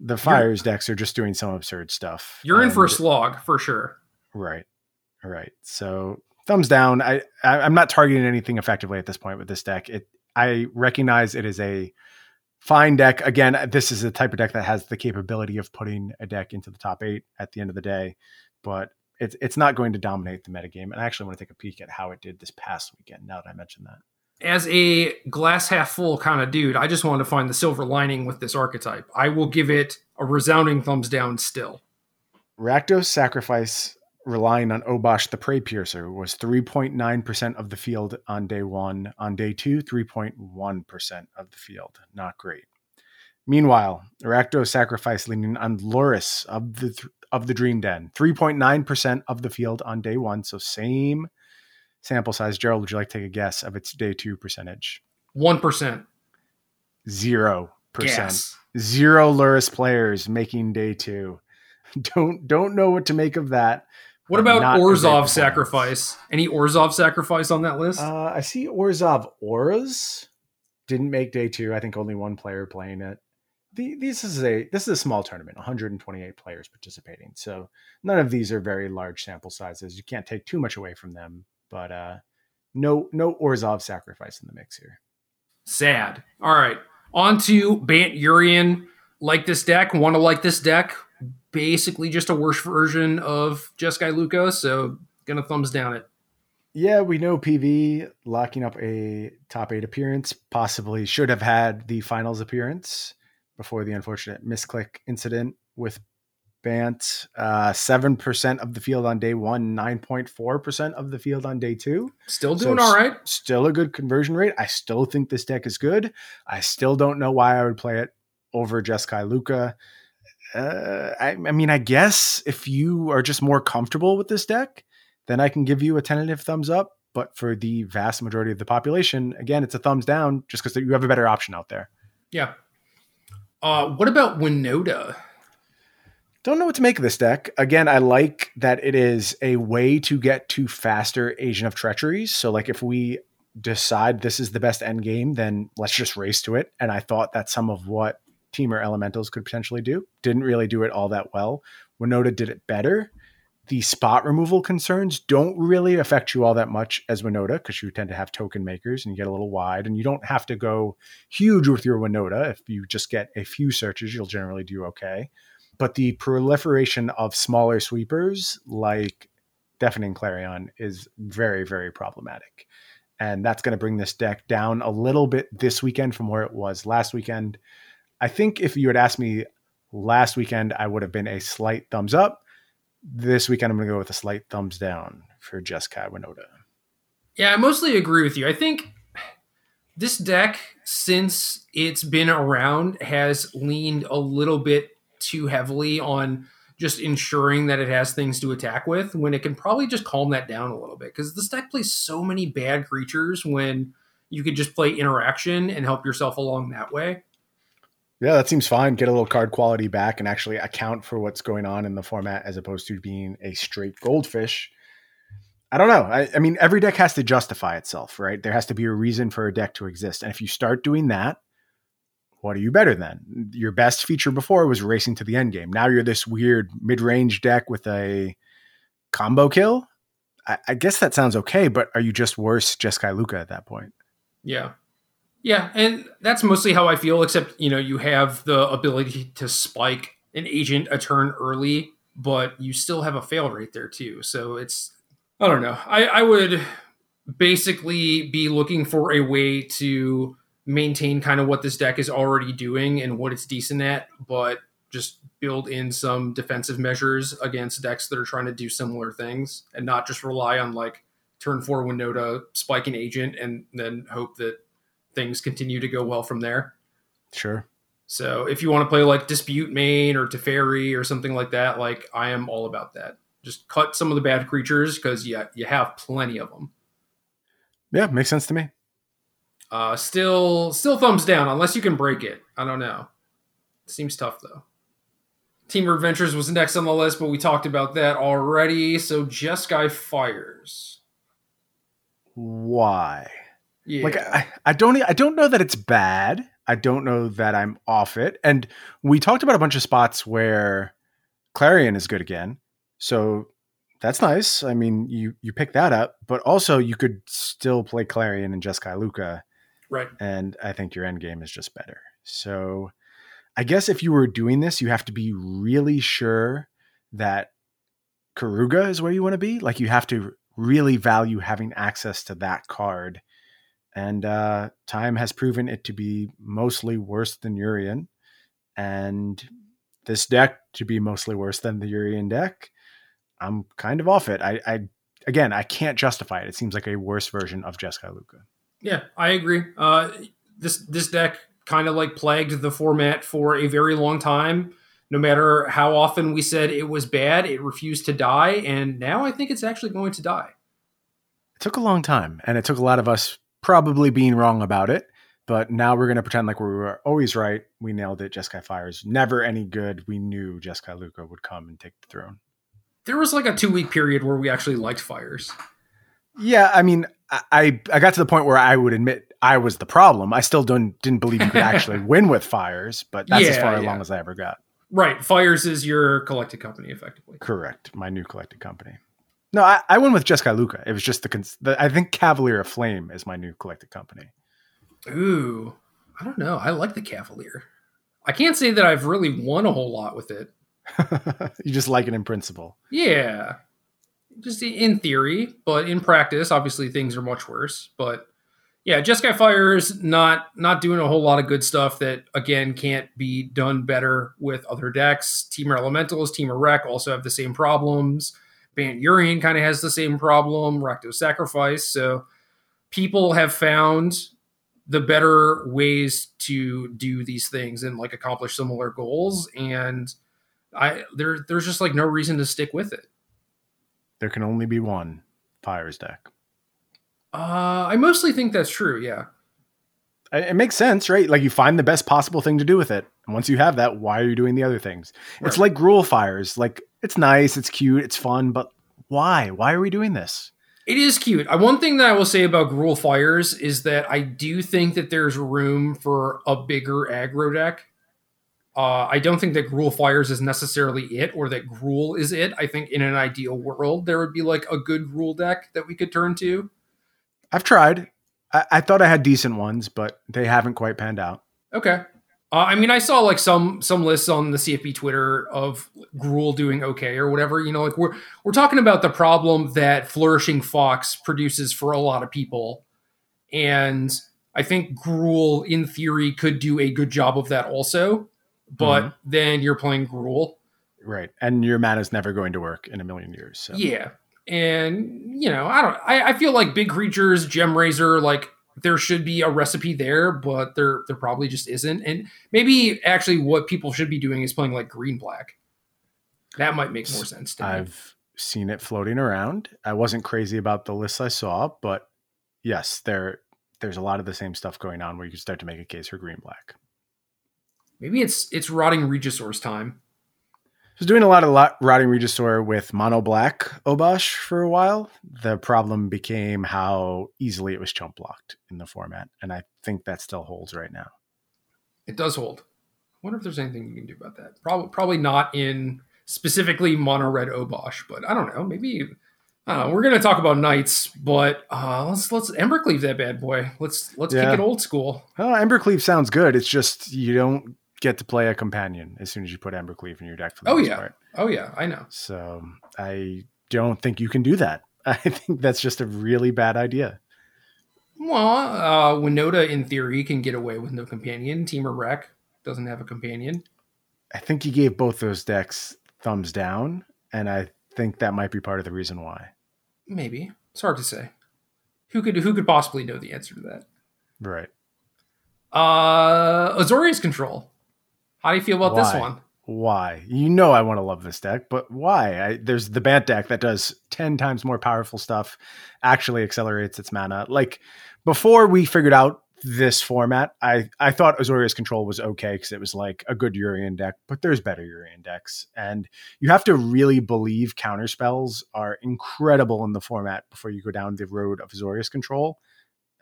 the fires you're, decks are just doing some absurd stuff. You're in for a slog for sure. Right, right. So thumbs down. I, I am not targeting anything effectively at this point with this deck. It I recognize it is a fine deck. Again, this is a type of deck that has the capability of putting a deck into the top eight at the end of the day, but it's it's not going to dominate the metagame. And I actually want to take a peek at how it did this past weekend. Now that I mentioned that, as a glass half full kind of dude, I just want to find the silver lining with this archetype. I will give it a resounding thumbs down. Still, Rakdos sacrifice relying on Obosh the Prey Piercer was 3.9% of the field on day one. On day two, 3.1% of the field. Not great. Meanwhile, Rakdos sacrifice leaning on Lurrus of the th- of the Dream Den. 3.9% of the field on day one. So same sample size. Gerald, would you like to take a guess of its day two percentage? 1%. Zero percent. Gas. Zero Lurrus players making day two. Don't don't know what to make of that. What about not a great Orzhov sacrifice? Any Orzhov sacrifice on that list? Uh, I see Orzhov Auras didn't make day two. I think only one player playing it. The, this is a this is a small tournament, 128 players participating. So none of these are very large sample sizes. You can't take too much away from them. But uh, no no Orzhov sacrifice in the mix here. Sad. All right. On to Bant Yorion. Like this deck, want to like this deck. Basically just a worse version of Jeskai Lukka, so gonna thumbs down it. Yeah, we know PV locking up a top eight appearance, possibly should have had the finals appearance before the unfortunate misclick incident with Bant. Uh, 7% of the field on day one, 9.4% of the field on day two. Still So doing s- all right. Still a good conversion rate. I still think this deck is good. I still don't know why I would play it over Jeskai Lukka. Uh, I, I mean, I guess if you are just more comfortable with this deck, then I can give you a tentative thumbs up. But for the vast majority of the population, again, it's a thumbs down just because you have a better option out there. Yeah. Uh, what about Winota? Don't know what to make of this deck. Again, I like that it is a way to get to faster Agent of Treacheries. So, like, if we decide this is the best end game, then let's just race to it. And I thought that's some of what Temur Elementals could potentially do. Didn't really do it all that well. Winota did it better. The spot removal concerns don't really affect you all that much as Winota because you tend to have token makers and you get a little wide, and you don't have to go huge with your Winota. If you just get a few searches, you'll generally do okay. But the proliferation of smaller sweepers like deafening clarion is very very problematic. And that's going to bring this deck down a little bit this weekend from where it was last weekend. I think if you had asked me last weekend i would have been a slight thumbs up this weekend i'm going to go with a slight thumbs down for Jeskai Winota. Yeah, I mostly agree with you. I think this deck, since it's been around, has leaned a little bit too heavily on just ensuring that it has things to attack with when it can probably just calm that down a little bit. Because this deck plays so many bad creatures when you could just play interaction and help yourself along that way. Yeah, that seems fine. Get a little card quality back and actually account for what's going on in the format as opposed to being a straight goldfish. I don't know. I, I mean, every deck has to justify itself, right? There has to be a reason for a deck to exist. And if you start doing that, what are you better than? Your best feature before was racing to the end game. Now you're this weird mid range deck with a combo kill. I, I guess that sounds okay, but are you just worse Jeskai Lukka at that point? Yeah. Yeah, and that's mostly how I feel, except, you know, you have the ability to spike an agent a turn early, but you still have a fail rate there too. So it's I don't know. I, I would basically be looking for a way to maintain kind of what this deck is already doing and what it's decent at, but just build in some defensive measures against decks that are trying to do similar things and not just rely on like turn four Winota spiking agent and then hope that things continue to go well from there. Sure. So if you want to play like Dispute Main or Teferi or something like that, like I am all about that. Just cut some of the bad creatures because yeah, you have plenty of them. Yeah, makes sense to me. Uh, still, still thumbs down unless you can break it. I don't know. Seems tough though. Team Adventures was next on the list, but we talked about that already. So Jeskai fires. Why? Yeah. Like I, I don't I don't know that it's bad. I don't know that I'm off it. And we talked about a bunch of spots where Clarion is good again. So that's nice. I mean, you you pick that up, but also you could still play Clarion and Jeskai Lukka, right. and I think your end game is just better. So I guess if you were doing this, you have to be really sure that Keruga is where you want to be. Like you have to really value having access to that card. And uh, time has proven it to be mostly worse than Yorion, and this deck to be mostly worse than the Yorion deck. I'm kind of off it. I, I again, I can't justify it. It seems like a worse version of Jeskai Lukka. Yeah, I agree. Uh, this this deck kind of like plagued the format for a very long time. No matter how often we said it was bad, it refused to die. And now I think it's actually going to die. It took a long time, and it took a lot of us probably being wrong about it. But now we're going to pretend like we were always right. We nailed it. Jeskai Fires never any good. We knew Jeskai Lukka would come and take the throne. There was like a two week period where we actually liked Fires. Yeah, I mean, I I got to the point where I would admit I was the problem. I still don't didn't believe you could actually win with Fires, but that's yeah, as far yeah. along as I ever got. Right, Fires is your collected company, effectively. Correct, my new collected company. No, I, I went with Jeskai Lukka. It was just the, the I think Cavalier of Flame is my new collected company. Ooh, I don't know. I like the Cavalier. I can't say that I've really won a whole lot with it. you just like it in principle. Yeah. Just in theory, but in practice, obviously things are much worse. But yeah, Jeskai Fire's not not doing a whole lot of good stuff that again can't be done better with other decks. Temur Elementals, Temur Rec also have the same problems. Bant Yorion kind of has the same problem. Rakdos Sacrifice. So people have found the better ways to do these things and like accomplish similar goals and i there there's just like no reason to stick with it there can only be one fires deck uh i mostly think that's true yeah it makes sense right like you find the best possible thing to do with it and once you have that why are you doing the other things right. it's like Gruul fires like it's nice it's cute it's fun but why why are we doing this it is cute. Uh, one thing that I will say about Gruul Fires is that I do think that there's room for a bigger aggro deck. Uh, I don't think that Gruul Fires is necessarily it or that Gruul is it. I think in an ideal world, there would be like a good Gruul deck that we could turn to. I've tried. I, I thought I had decent ones, but they haven't quite panned out. Okay. Uh, I mean, I saw like some some lists on the CFB Twitter of Gruul doing okay or whatever. You know, like we're we're talking about the problem that Flourishing Fox produces for a lot of people, and I think Gruul in theory, could do a good job of that also. But mm-hmm. then you're playing Gruul, right? And your mana is never going to work in a million years. So. Yeah, and you know, I don't. I, I feel like big creatures, Gemrazer, like there should be a recipe there, but there there probably just isn't. And maybe actually what people should be doing is playing like green black. That might make more sense to I've me. seen it floating around. I wasn't crazy about the lists I saw, but yes, there there's a lot of the same stuff going on where you can start to make a case for green black. Maybe it's it's rotting Regisaur's time was doing a lot of lot, rotting Regisaur with mono black Obosh for a while. The problem became how easily it was chump blocked in the format, and I think that still holds right now. It does hold. I wonder if there's anything you can do about that. Probably, probably not in specifically mono red Obosh, but I don't know. Maybe I don't know. We're gonna talk about knights, but uh, let's let's Embercleave that bad boy. Let's let's yeah. kick it old school. Well, Embercleave sounds good. It's just you don't get to play a companion as soon as you put Embercleave in your deck. oh yeah, part. oh yeah, I know. So I don't think you can do that. I think that's just a really bad idea. Well, uh, Winota in theory can get away with no companion. Temur Rec doesn't have a companion. I think he gave both those decks thumbs down, and I think that might be part of the reason why. Maybe it's hard to say. Who could who could possibly know the answer to that? Right. Uh, Azorius Control. How do you feel about why? this one? Why? You know I want to love this deck, but why? I, there's the Bant deck that does 10 times more powerful stuff, actually accelerates its mana. Like before we figured out this format, I, I thought Azorius Control was okay because it was like a good Yorion deck, but there's better Yorion decks. And you have to really believe counter spells are incredible in the format before you go down the road of Azorius Control.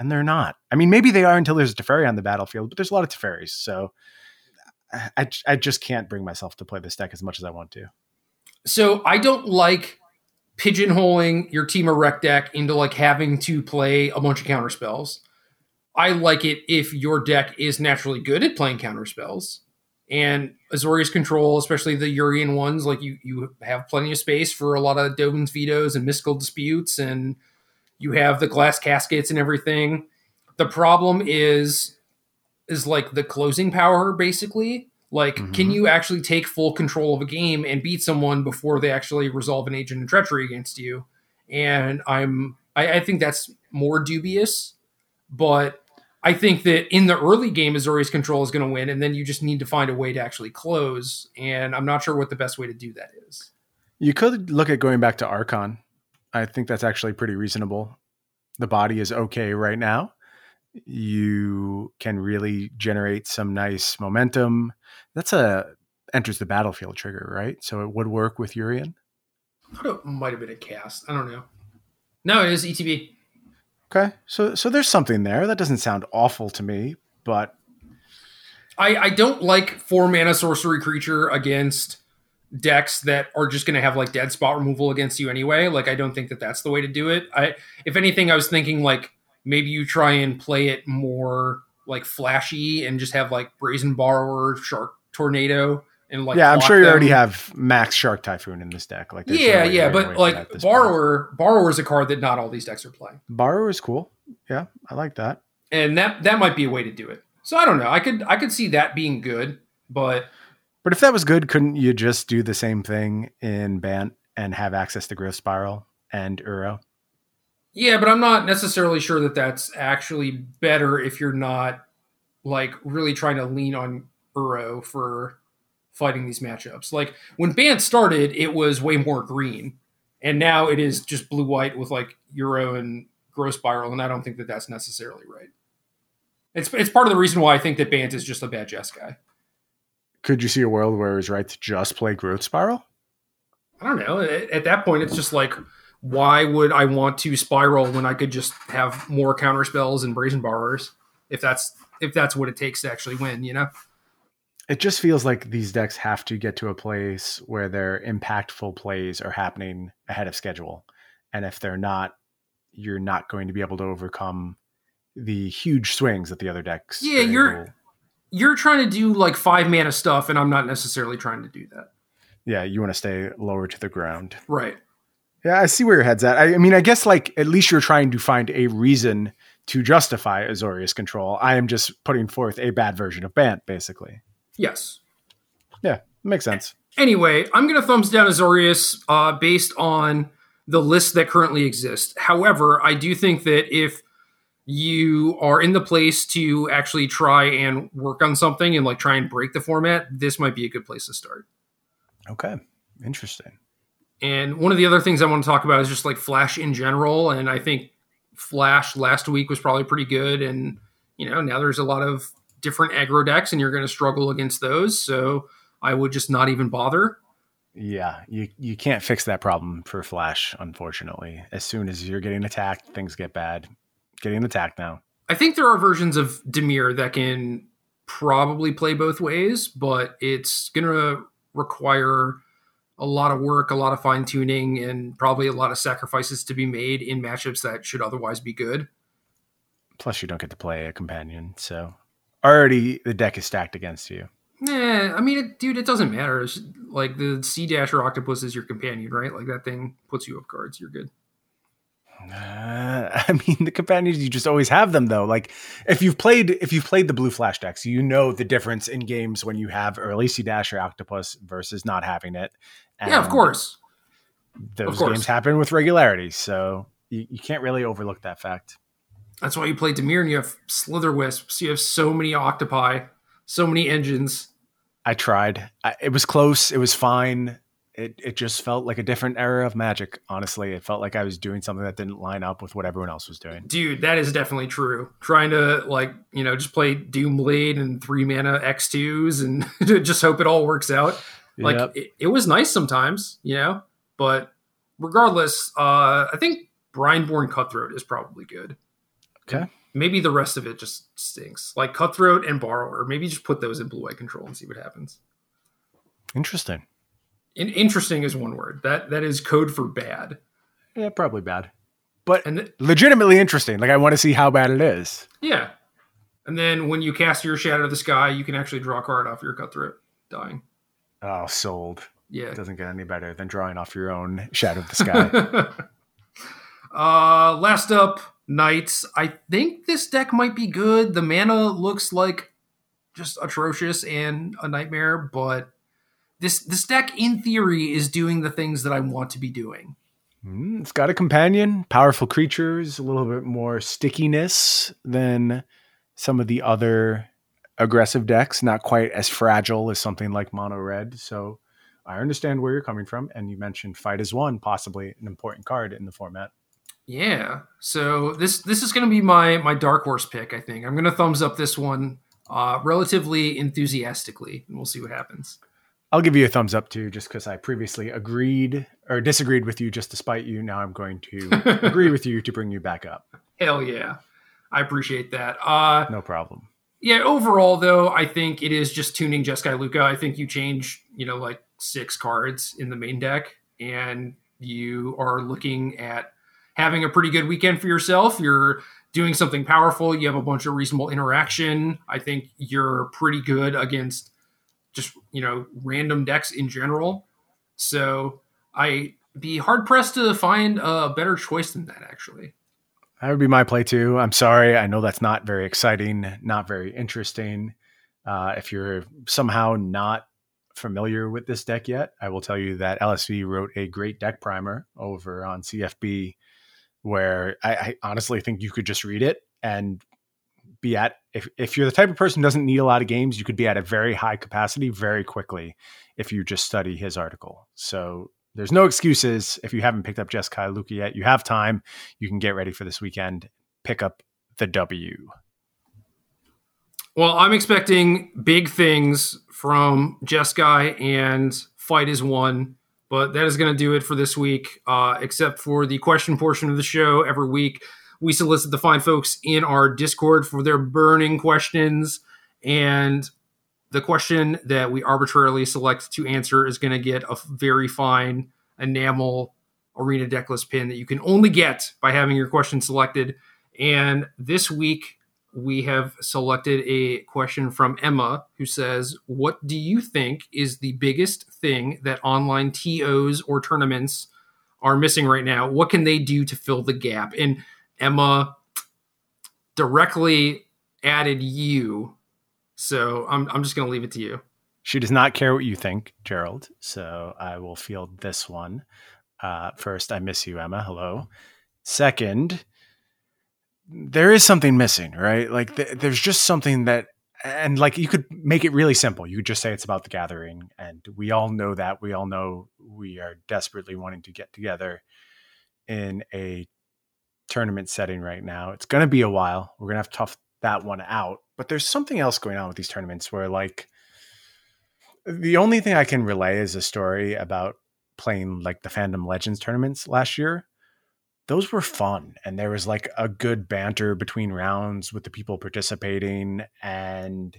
And they're not. I mean, maybe they are until there's a Teferi on the battlefield, but there's a lot of Teferis. So I, I just can't bring myself to play this deck as much as I want to. So I don't like pigeonholing your team Temur Rec deck into like having to play a bunch of counter spells. I like it if your deck is naturally good at playing counter spells. And Azorius Control, especially the Yorion ones, like you you have plenty of space for a lot of Dovin's vetoes and mystical disputes, and you have the glass caskets and everything. The problem is is like the closing power basically like mm-hmm. can you actually take full control of a game and beat someone before they actually resolve an agent of treachery against you and i'm I, I think that's more dubious but I think that in the early game, Azorius Control is going to win, and then you just need to find a way to actually close. And I'm not sure what the best way to do that is. You could look at going back to Archon. I think that's actually pretty reasonable. The body is okay right now. You can really generate some nice momentum. That's a enters the battlefield trigger, right? So it would work with Yorion. Thought it might have been a cast. I don't know. No, it is ETB. Okay, so so there's something there. That doesn't sound awful to me, but I I don't like four mana sorcery creature against decks that are just going to have like dead spot removal against you anyway. Like I don't think that that's the way to do it. I if anything, I was thinking like maybe you try and play it more like flashy and just have like brazen borrower, shark tornado, and like yeah, I'm sure you them. already have max shark typhoon in this deck. Like Yeah, yeah, but like this point. borrower, borrower is a card that not all these decks are playing, borrower is cool. Yeah, I like that. and that that might be a way to do it. So I don't know. I could I could see that being good, but But if that was good, couldn't you just do the same thing in Bant and have access to Growth Spiral and Uro? Yeah, but I'm not necessarily sure that that's actually better if you're not like really trying to lean on Uro for fighting these matchups. Like when Bant started, it was way more green, and now it is just blue white with like Uro and Grow Spiral, and I don't think that that's necessarily right. It's it's part of the reason why I think that Bant is just a bad Jeskai. Could you see a world where it was right to just play Growth Spiral? I don't know. At that point, it's just like, why would I want to spiral when I could just have more counter spells and brazen borrowers? If that's if that's what it takes to actually win, you know? It just feels like these decks have to get to a place where their impactful plays are happening ahead of schedule. And if they're not, you're not going to be able to overcome the huge swings that the other decks. Yeah, are you're- able- You're trying to do like five mana stuff, and I'm not necessarily trying to do that. yeah, you want to stay lower to the ground. Right. Yeah, I see where your head's at. I, I mean, I guess like at least you're trying to find a reason to justify Azorius control. I am just putting forth a bad version of Bant, basically. Yes. Yeah, makes sense. Anyway, I'm going to thumbs down Azorius uh, based on the list that currently exists. However, I do think that if you are in the place to actually try and work on something and like try and break the format, this might be a good place to start. Okay, interesting. And one of the other things I want to talk about is just like Flash in general. And I think Flash last week was probably pretty good. And, you know, now there's a lot of different aggro decks and you're going to struggle against those. So I would just not even bother. Yeah, you you can't fix that problem for Flash, unfortunately. As soon as you're getting attacked, things get bad. Getting attacked now. I think there are versions of Dimir that can probably play both ways, but it's going to require a lot of work, a lot of fine tuning, and probably a lot of sacrifices to be made in matchups that should otherwise be good. Plus, you don't get to play a companion, so already the deck is stacked against you. Yeah, I mean, it, dude, it doesn't matter. It's like the Sea Dasher Octopus is your companion, right? Like that thing puts you up cards. You're good. Uh, I mean, the companions you just always have them though. Like if you've played if you've played the blue flash decks, you know the difference in games when you have early Sea Dasher Octopus versus not having it. Yeah, of course. Those Of course. games happen with regularity, so you, you can't really overlook that fact. That's why you play Dimir and you have Slither Wisps. You have so many octopi, so many engines. I tried. I, it was close. It was fine. It it just felt like a different era of Magic. Honestly, it felt like I was doing something that didn't line up with what everyone else was doing. Dude, that is definitely true. Trying to like, you know, just play Doom Doomblade and three mana X2s and just hope it all works out. Like Yep. it, it was nice sometimes, you know, but regardless, uh, I think Brineborn Cutthroat is probably good. Okay. Maybe the rest of it just stinks. Like Cutthroat and Borrower. Maybe just put those in blue eye control and see what happens. interesting. In- interesting is one word. That that is code for bad. Yeah, probably bad, but And th- legitimately interesting. Like I want to see how bad it is. yeah. And then when you cast your Shadow of the Sky, you can actually draw a card off your Cutthroat dying. Oh, sold. Yeah. It doesn't get any better than drawing off your own Shadow of the Sky. uh last up, Knights. I think this deck might be good. The mana looks like just atrocious and a nightmare, but this this deck in theory is doing the things that I want to be doing. Mm, it's got a companion, powerful creatures, a little bit more stickiness than some of the other aggressive decks, not quite as fragile as something like mono red. So I understand where you're coming from. And you mentioned fight as one, possibly an important card in the format. Yeah. So this this is going to be my my dark horse pick. I think I'm going to thumbs up this one uh, relatively enthusiastically, and we'll see what happens. I'll give you a thumbs up too, just because I previously agreed or disagreed with you just to spite you. Now I'm going to agree with you to bring you back up. Hell yeah. I appreciate that. Uh, no problem. Yeah, overall though, I think it is just tuning Jeskai Lukka. I think you change, you know, like six cards in the main deck, and you are looking at having a pretty good weekend for yourself. You're doing something powerful. You have a bunch of reasonable interaction. I think you're pretty good against just you know random decks in general. So I be hard pressed to find a better choice than that. Actually, that would be my play too. I'm sorry. I know that's not very exciting, not very interesting. Uh, if you're somehow not familiar with this deck yet, I will tell you that LSV wrote a great deck primer over on CFB where I, I honestly think you could just read it and be at if, if you're the type of person who doesn't need a lot of games, you could be at a very high capacity very quickly if you just study his article. So there's no excuses if you haven't picked up Jeskai Lukka yet. You have time. You can get ready for this weekend. Pick up the W. Well, I'm expecting big things from Jeskai and Fight is One, but that is going to do it for this week, uh, except for the question portion of the show every week. We solicit the fine folks in our Discord for their burning questions. And the question that we arbitrarily select to answer is going to get a very fine enamel arena deckless pin that you can only get by having your question selected. And this week, we have selected a question from Emma who says, What do you think is the biggest thing that online TOs or tournaments are missing right now? What can they do to fill the gap? And Emma directly added you. So I'm, I'm just going to leave it to you. She does not care what you think, Gerald. So I will field this one. Uh, first, I miss you, Emma. Hello. Second, there is something missing, right? Like th- there's just something that, and like you could make it really simple. You could just say it's about the gathering, and we all know that. We all know we are desperately wanting to get together in a tournament setting right now. It's going to be a while. We're going to have tough that one out. But there's something else going on with these tournaments where, like, the only thing I can relay is a story about playing like the Fandom Legends tournaments last year. Those were fun, and there was like a good banter between rounds with the people participating, and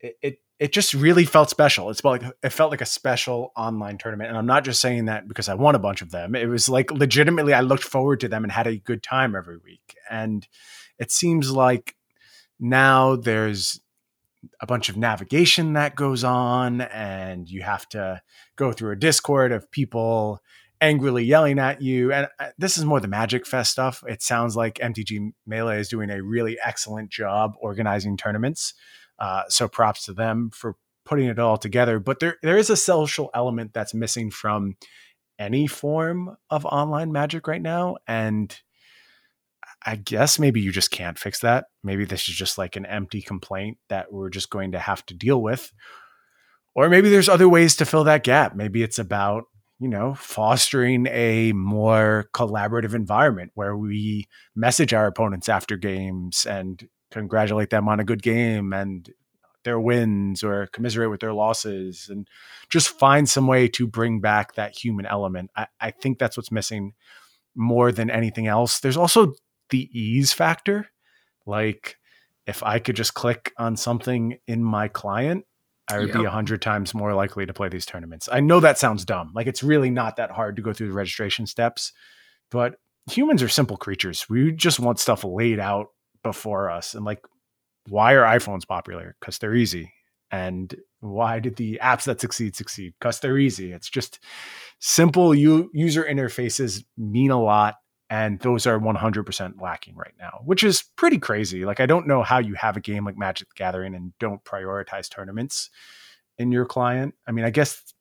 it, it it just really felt special. It's like it felt like a special online tournament, and I'm not just saying that because I won a bunch of them. It was like legitimately, I looked forward to them and had a good time every week. And it seems like now there's a bunch of navigation that goes on, and you have to go through a Discord of people angrily yelling at you. And uh, this is more the Magic Fest stuff. It sounds like MTG Melee is doing a really excellent job organizing tournaments. Uh, so props to them for putting it all together. But there there is a social element that's missing from any form of online magic right now. And I guess maybe you just can't fix that. Maybe this is just like an empty complaint that we're just going to have to deal with. Or maybe there's other ways to fill that gap. Maybe it's about, you know, fostering a more collaborative environment where we message our opponents after games and congratulate them on a good game and their wins or commiserate with their losses and just find some way to bring back that human element. I, I think that's what's missing more than anything else. There's also the ease factor. Like if I could just click on something in my client, I would yep. be a hundred times more likely to play these tournaments. I know that sounds dumb. Like it's really not that hard to go through the registration steps, but humans are simple creatures. We just want stuff laid out before us. And like, why are iPhones popular? Because they're easy. And why did the apps that succeed succeed? Because they're easy. It's just simple u- user interfaces mean a lot. And those are 100% lacking right now, which is pretty crazy. Like, I don't know how you have a game like Magic the Gathering and don't prioritize tournaments in your client. I mean, I guess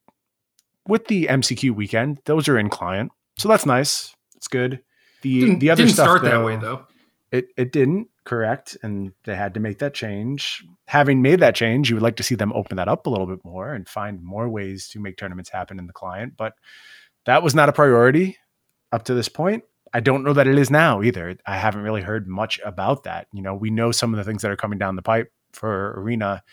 with the MCQ weekend, those are in client. So that's nice. It's good. The, didn't, the other stuff didn't stuff, start though, that way, though. It it didn't. correct, and they had to make that change. Having made that change, you would like to see them open that up a little bit more and find more ways to make tournaments happen in the client. But that was not a priority up to this point. I don't know that it is now either. I haven't really heard much about that. You know, we know some of the things that are coming down the pipe for Arena.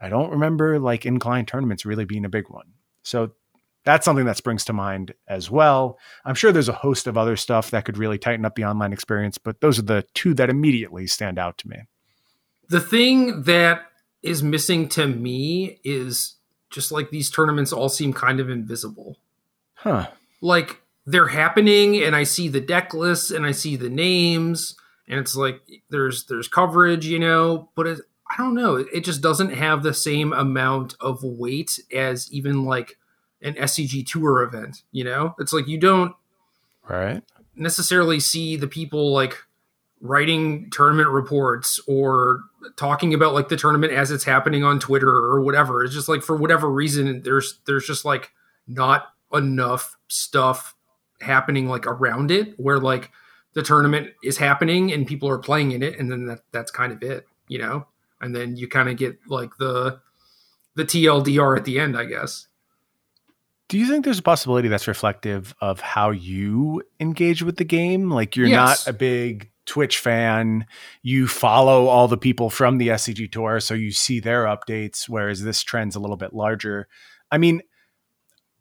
I don't remember like in-client tournaments really being a big one. So that's something that springs to mind as well. I'm sure there's a host of other stuff that could really tighten up the online experience, but those are the two that immediately stand out to me. The thing that is missing to me is just like these tournaments all seem kind of invisible. Huh. Like they're happening and I see the deck lists and I see the names and it's like there's there's coverage, you know, but it, I don't know, it just doesn't have the same amount of weight as even like an SCG tour event, you know? It's like you don't right necessarily see the people like writing tournament reports or talking about like the tournament as it's happening on Twitter or whatever. It's just like for whatever reason there's there's just like not enough stuff happening like around it where like the tournament is happening and people are playing in it and then that that's kind of it, you know? And then you kind of get like the the TLDR at the end, I guess. Do you think there's a possibility that's reflective of how you engage with the game? Like you're Yes. not a big Twitch fan, you follow all the people from the SCG tour, so you see their updates, whereas this trend's a little bit larger. I mean,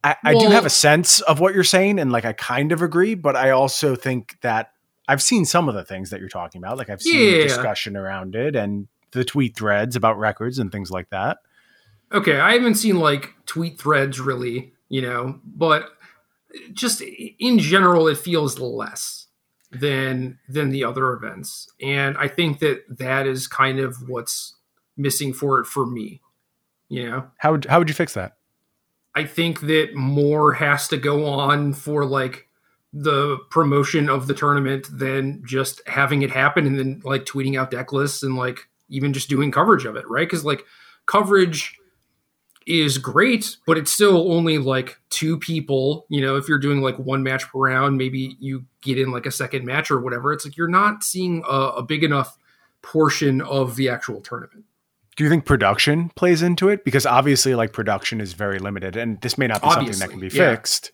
I, I do have a sense of what you're saying, and like I kind of agree, but I also think that I've seen some of the things that you're talking about. Like I've seen the Yeah. discussion around it and the tweet threads about records and things like that. Okay, I haven't seen like tweet threads really, you know, but just in general, it feels less than than the other events, and I think that that is kind of what's missing for it for me. You know, How would, how would you fix that? I think that more has to go on for like the promotion of the tournament than just having it happen and then like tweeting out deck lists and like even just doing coverage of it, right? Because like coverage is great, but it's still only like two people. You know, if you're doing like one match per round, maybe you get in like a second match or whatever. It's like you're not seeing a, a big enough portion of the actual tournament. Do you think production plays into it? Because obviously, like production is very limited, and this may not be something that can be yeah. fixed.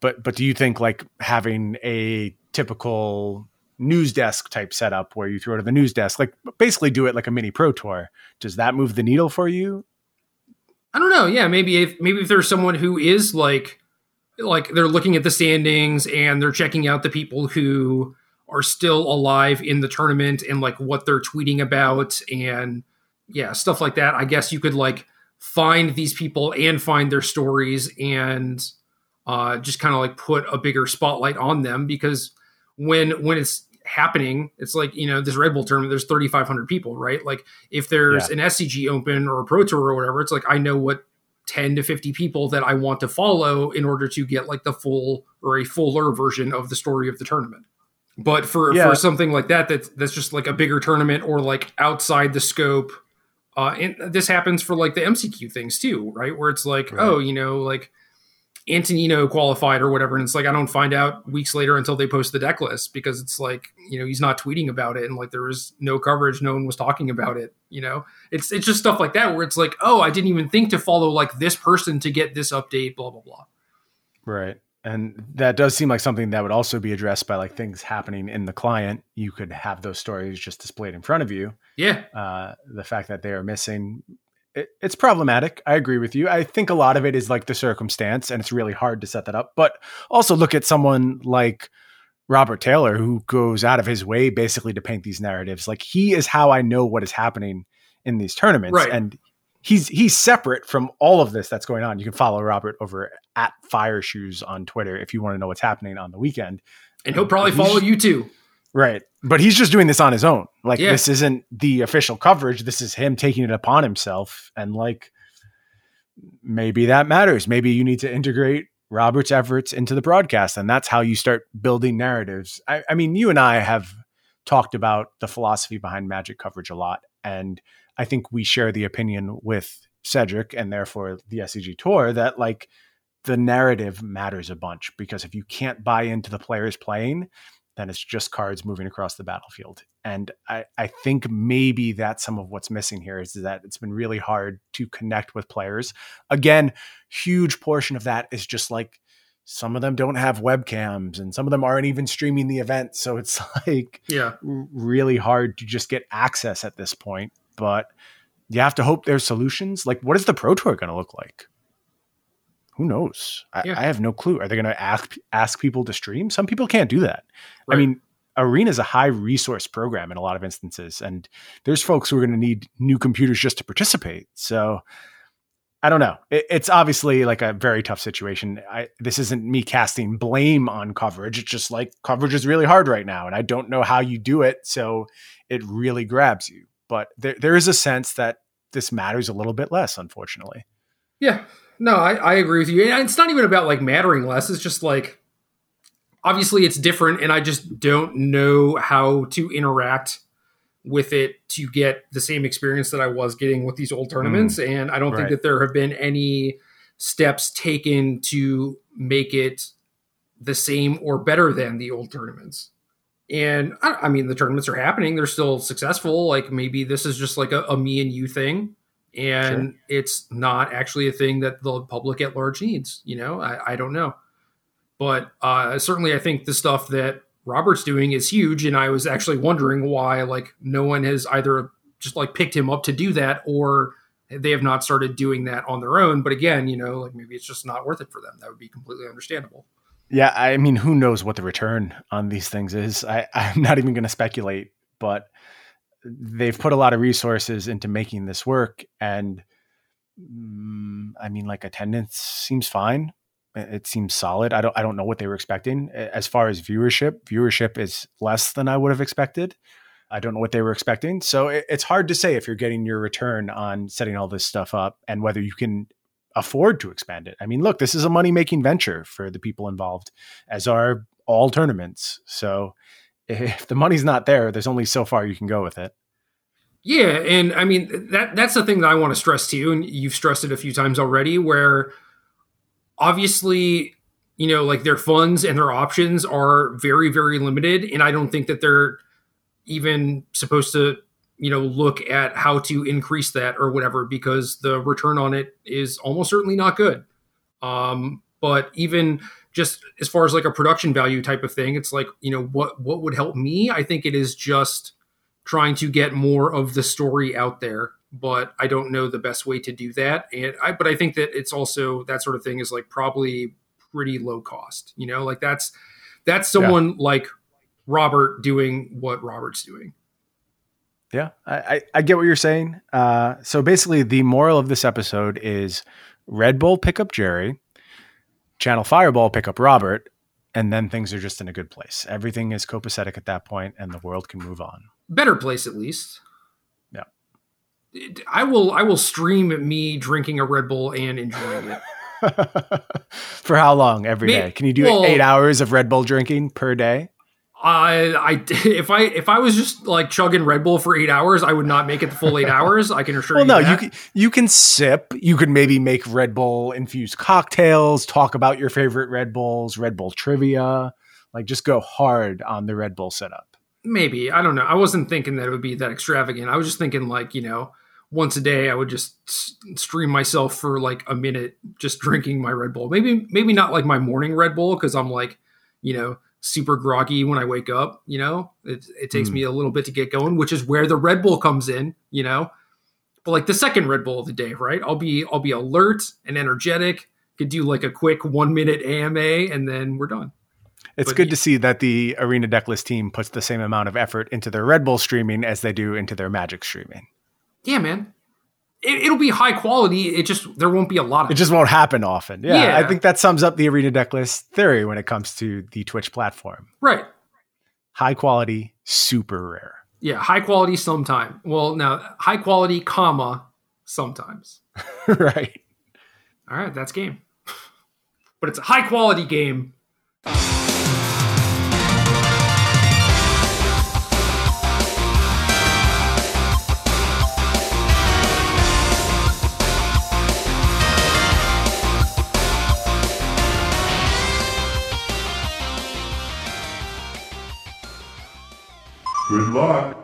But but do you think like having a typical news desk type setup where you throw it to the news desk, like basically do it like a mini pro tour, does that move the needle for you? I don't know. Yeah, maybe if maybe if there's someone who is like like they're looking at the standings and they're checking out the people who are still alive in the tournament and like what they're tweeting about and yeah, stuff like that. I guess you could like find these people and find their stories and uh just kind of like put a bigger spotlight on them because when when it's happening, it's like, you know, this Red Bull tournament, there's 3,500 people, right? Like if there's Yeah. an SCG Open or a Pro Tour or whatever, it's like I know what 10 to 50 people that I want to follow in order to get like the full or a fuller version of the story of the tournament. But for, Yeah. for something like that, that's, that's just like a bigger tournament or like outside the scope. Uh, and this happens for like the MCQ things too, right? Where it's like, Right. oh, you know, like Antonino qualified or whatever. And it's like, I don't find out weeks later until they post the deck list because it's like, you know, he's not tweeting about it. And like, there was no coverage. No one was talking about it. You know, it's, it's just stuff like that where it's like, oh, I didn't even think to follow like this person to get this update, blah, blah, blah. Right. And that does seem like something that would also be addressed by like things happening in the client. You could have those stories just displayed in front of you. Yeah. uh, the fact that they are missing it, it's problematic i agree with you i think a lot of it is like the circumstance and it's really hard to set that up but also look at someone like robert taylor who goes out of his way basically to paint these narratives like he is how i know what is happening in these tournaments Right. and he's he's separate from all of this that's going on you can follow robert over at fire shoes on twitter if you want to know what's happening on the weekend And he'll probably follow you too. Right. But he's just doing this on his own. Like Yeah. this isn't the official coverage. This is him taking it upon himself. And like maybe that matters. Maybe you need to integrate Robert's efforts into the broadcast. And that's how you start building narratives. I, I mean, you and I have talked about the philosophy behind magic coverage a lot. And I think we share the opinion with Cedric and therefore the SCG tour that like the narrative matters a bunch because if you can't buy into the players playing, then it's just cards moving across the battlefield. And I, I think maybe that's some of what's missing here is that it's been really hard to connect with players. Again, huge portion of that is just like some of them don't have webcams and some of them aren't even streaming the event. So it's like yeah, really hard to just get access at this point. But you have to hope there's solutions. Like, what is the Pro Tour going to look like? who knows? I, yeah. I, have no clue. Are they going to ask ask people to stream? Some people can't do that. Right. I mean, Arena is a high resource program in a lot of instances, and there's folks who are going to need new computers just to participate. So I don't know. It, it's obviously like a very tough situation. I, this isn't me casting blame on coverage. It's just like coverage is really hard right now, and I don't know how you do it. So it really grabs you. But there, there is a sense that this matters a little bit less, unfortunately. Yeah, no, I, I agree with you. And it's not even about like mattering less. It's just like obviously it's different, and I just don't know how to interact with it to get the same experience that I was getting with these old tournaments. Mm, and I don't right. think that there have been any steps taken to make it the same or better than the old tournaments. And I, I mean, the tournaments are happening; they're still successful. Like maybe this is just like a, a me and you thing and sure. it's not actually a thing that the public at large needs. You know, I, I don't know, but uh, certainly I think the stuff that Robert's doing is huge, and I was actually wondering why like no one has either just like picked him up to do that or they have not started doing that on their own. But again, you know, like maybe it's just not worth it for them. That would be completely understandable. Yeah, I mean, who knows what the return on these things is? I, I'm not even going to speculate, but they've put a lot of resources into making this work and mm, i mean like attendance seems fine. It seems solid. I don't i don't know what they were expecting. As far as viewership viewership is less than i would have expected. I don't know what they were expecting. So it's hard to say if you're getting your return on setting all this stuff up and whether you can afford to expand it i mean look this is a money making venture for the people involved as are all tournaments so if the money's not there, there's only so far you can go with it. Yeah, and I mean that that's the thing that I want to stress to you, and you've stressed it a few times already, where obviously, you know, like their funds and their options are very, very limited. And I don't think that they're even supposed to, you know, look at how to increase that or whatever, because the return on it is almost certainly not good. Um, but even just as far as like a production value type of thing, it's like, you know, what what would help me? I think it is just trying to get more of the story out there, but I don't know the best way to do that. And I but I think that it's also that sort of thing is like probably pretty low cost. You know, like that's that's someone yeah. like Robert doing what Robert's doing. Yeah, I, I, I get what you're saying. Uh, so basically, the moral of this episode is Red Bull pick up Gerry, Channel Fireball pick up Robert, and then things are just in a good place. Everything is copacetic at that point, and the world can move on. Better place, at least. Yeah. I will. I will stream me drinking a Red Bull and enjoying it. For how long every Maybe, day? Can you do well, eight hours of Red Bull drinking per day? I, I, if I, if I was just like chugging Red Bull for eight hours, I would not make it the full eight hours. I can assure well, you. Well, no, that. you can, you can sip. You can maybe make Red Bull infused cocktails. Talk about your favorite Red Bulls, Red Bull trivia. Like, just go hard on the Red Bull setup. Maybe I don't know. I wasn't thinking that it would be that extravagant. I was just thinking like you know, once a day I would just stream myself for like a minute, just drinking my Red Bull. Maybe maybe not like my morning Red Bull because I'm like, you know super groggy when I wake up. You know, it, it takes mm. me a little bit to get going, which is where the Red Bull comes in. You know, but like the second Red Bull of the day, right? I'll be I'll be alert and energetic. Could do like a quick one minute AMA, and then we're done. It's but good to see that the Arena Decklist team puts the same amount of effort into their Red Bull streaming as they do into their Magic streaming. Yeah, man it, will be high quality. It just there won't be a lot of it. just won't happen often. Yeah, yeah, I think that sums up the Arena Decklist theory when it comes to the Twitch platform. Right. High quality, super rare. Yeah, high quality sometime. Well, now high quality, comma sometimes. right. All right, that's game. but it's a high quality game. Good luck.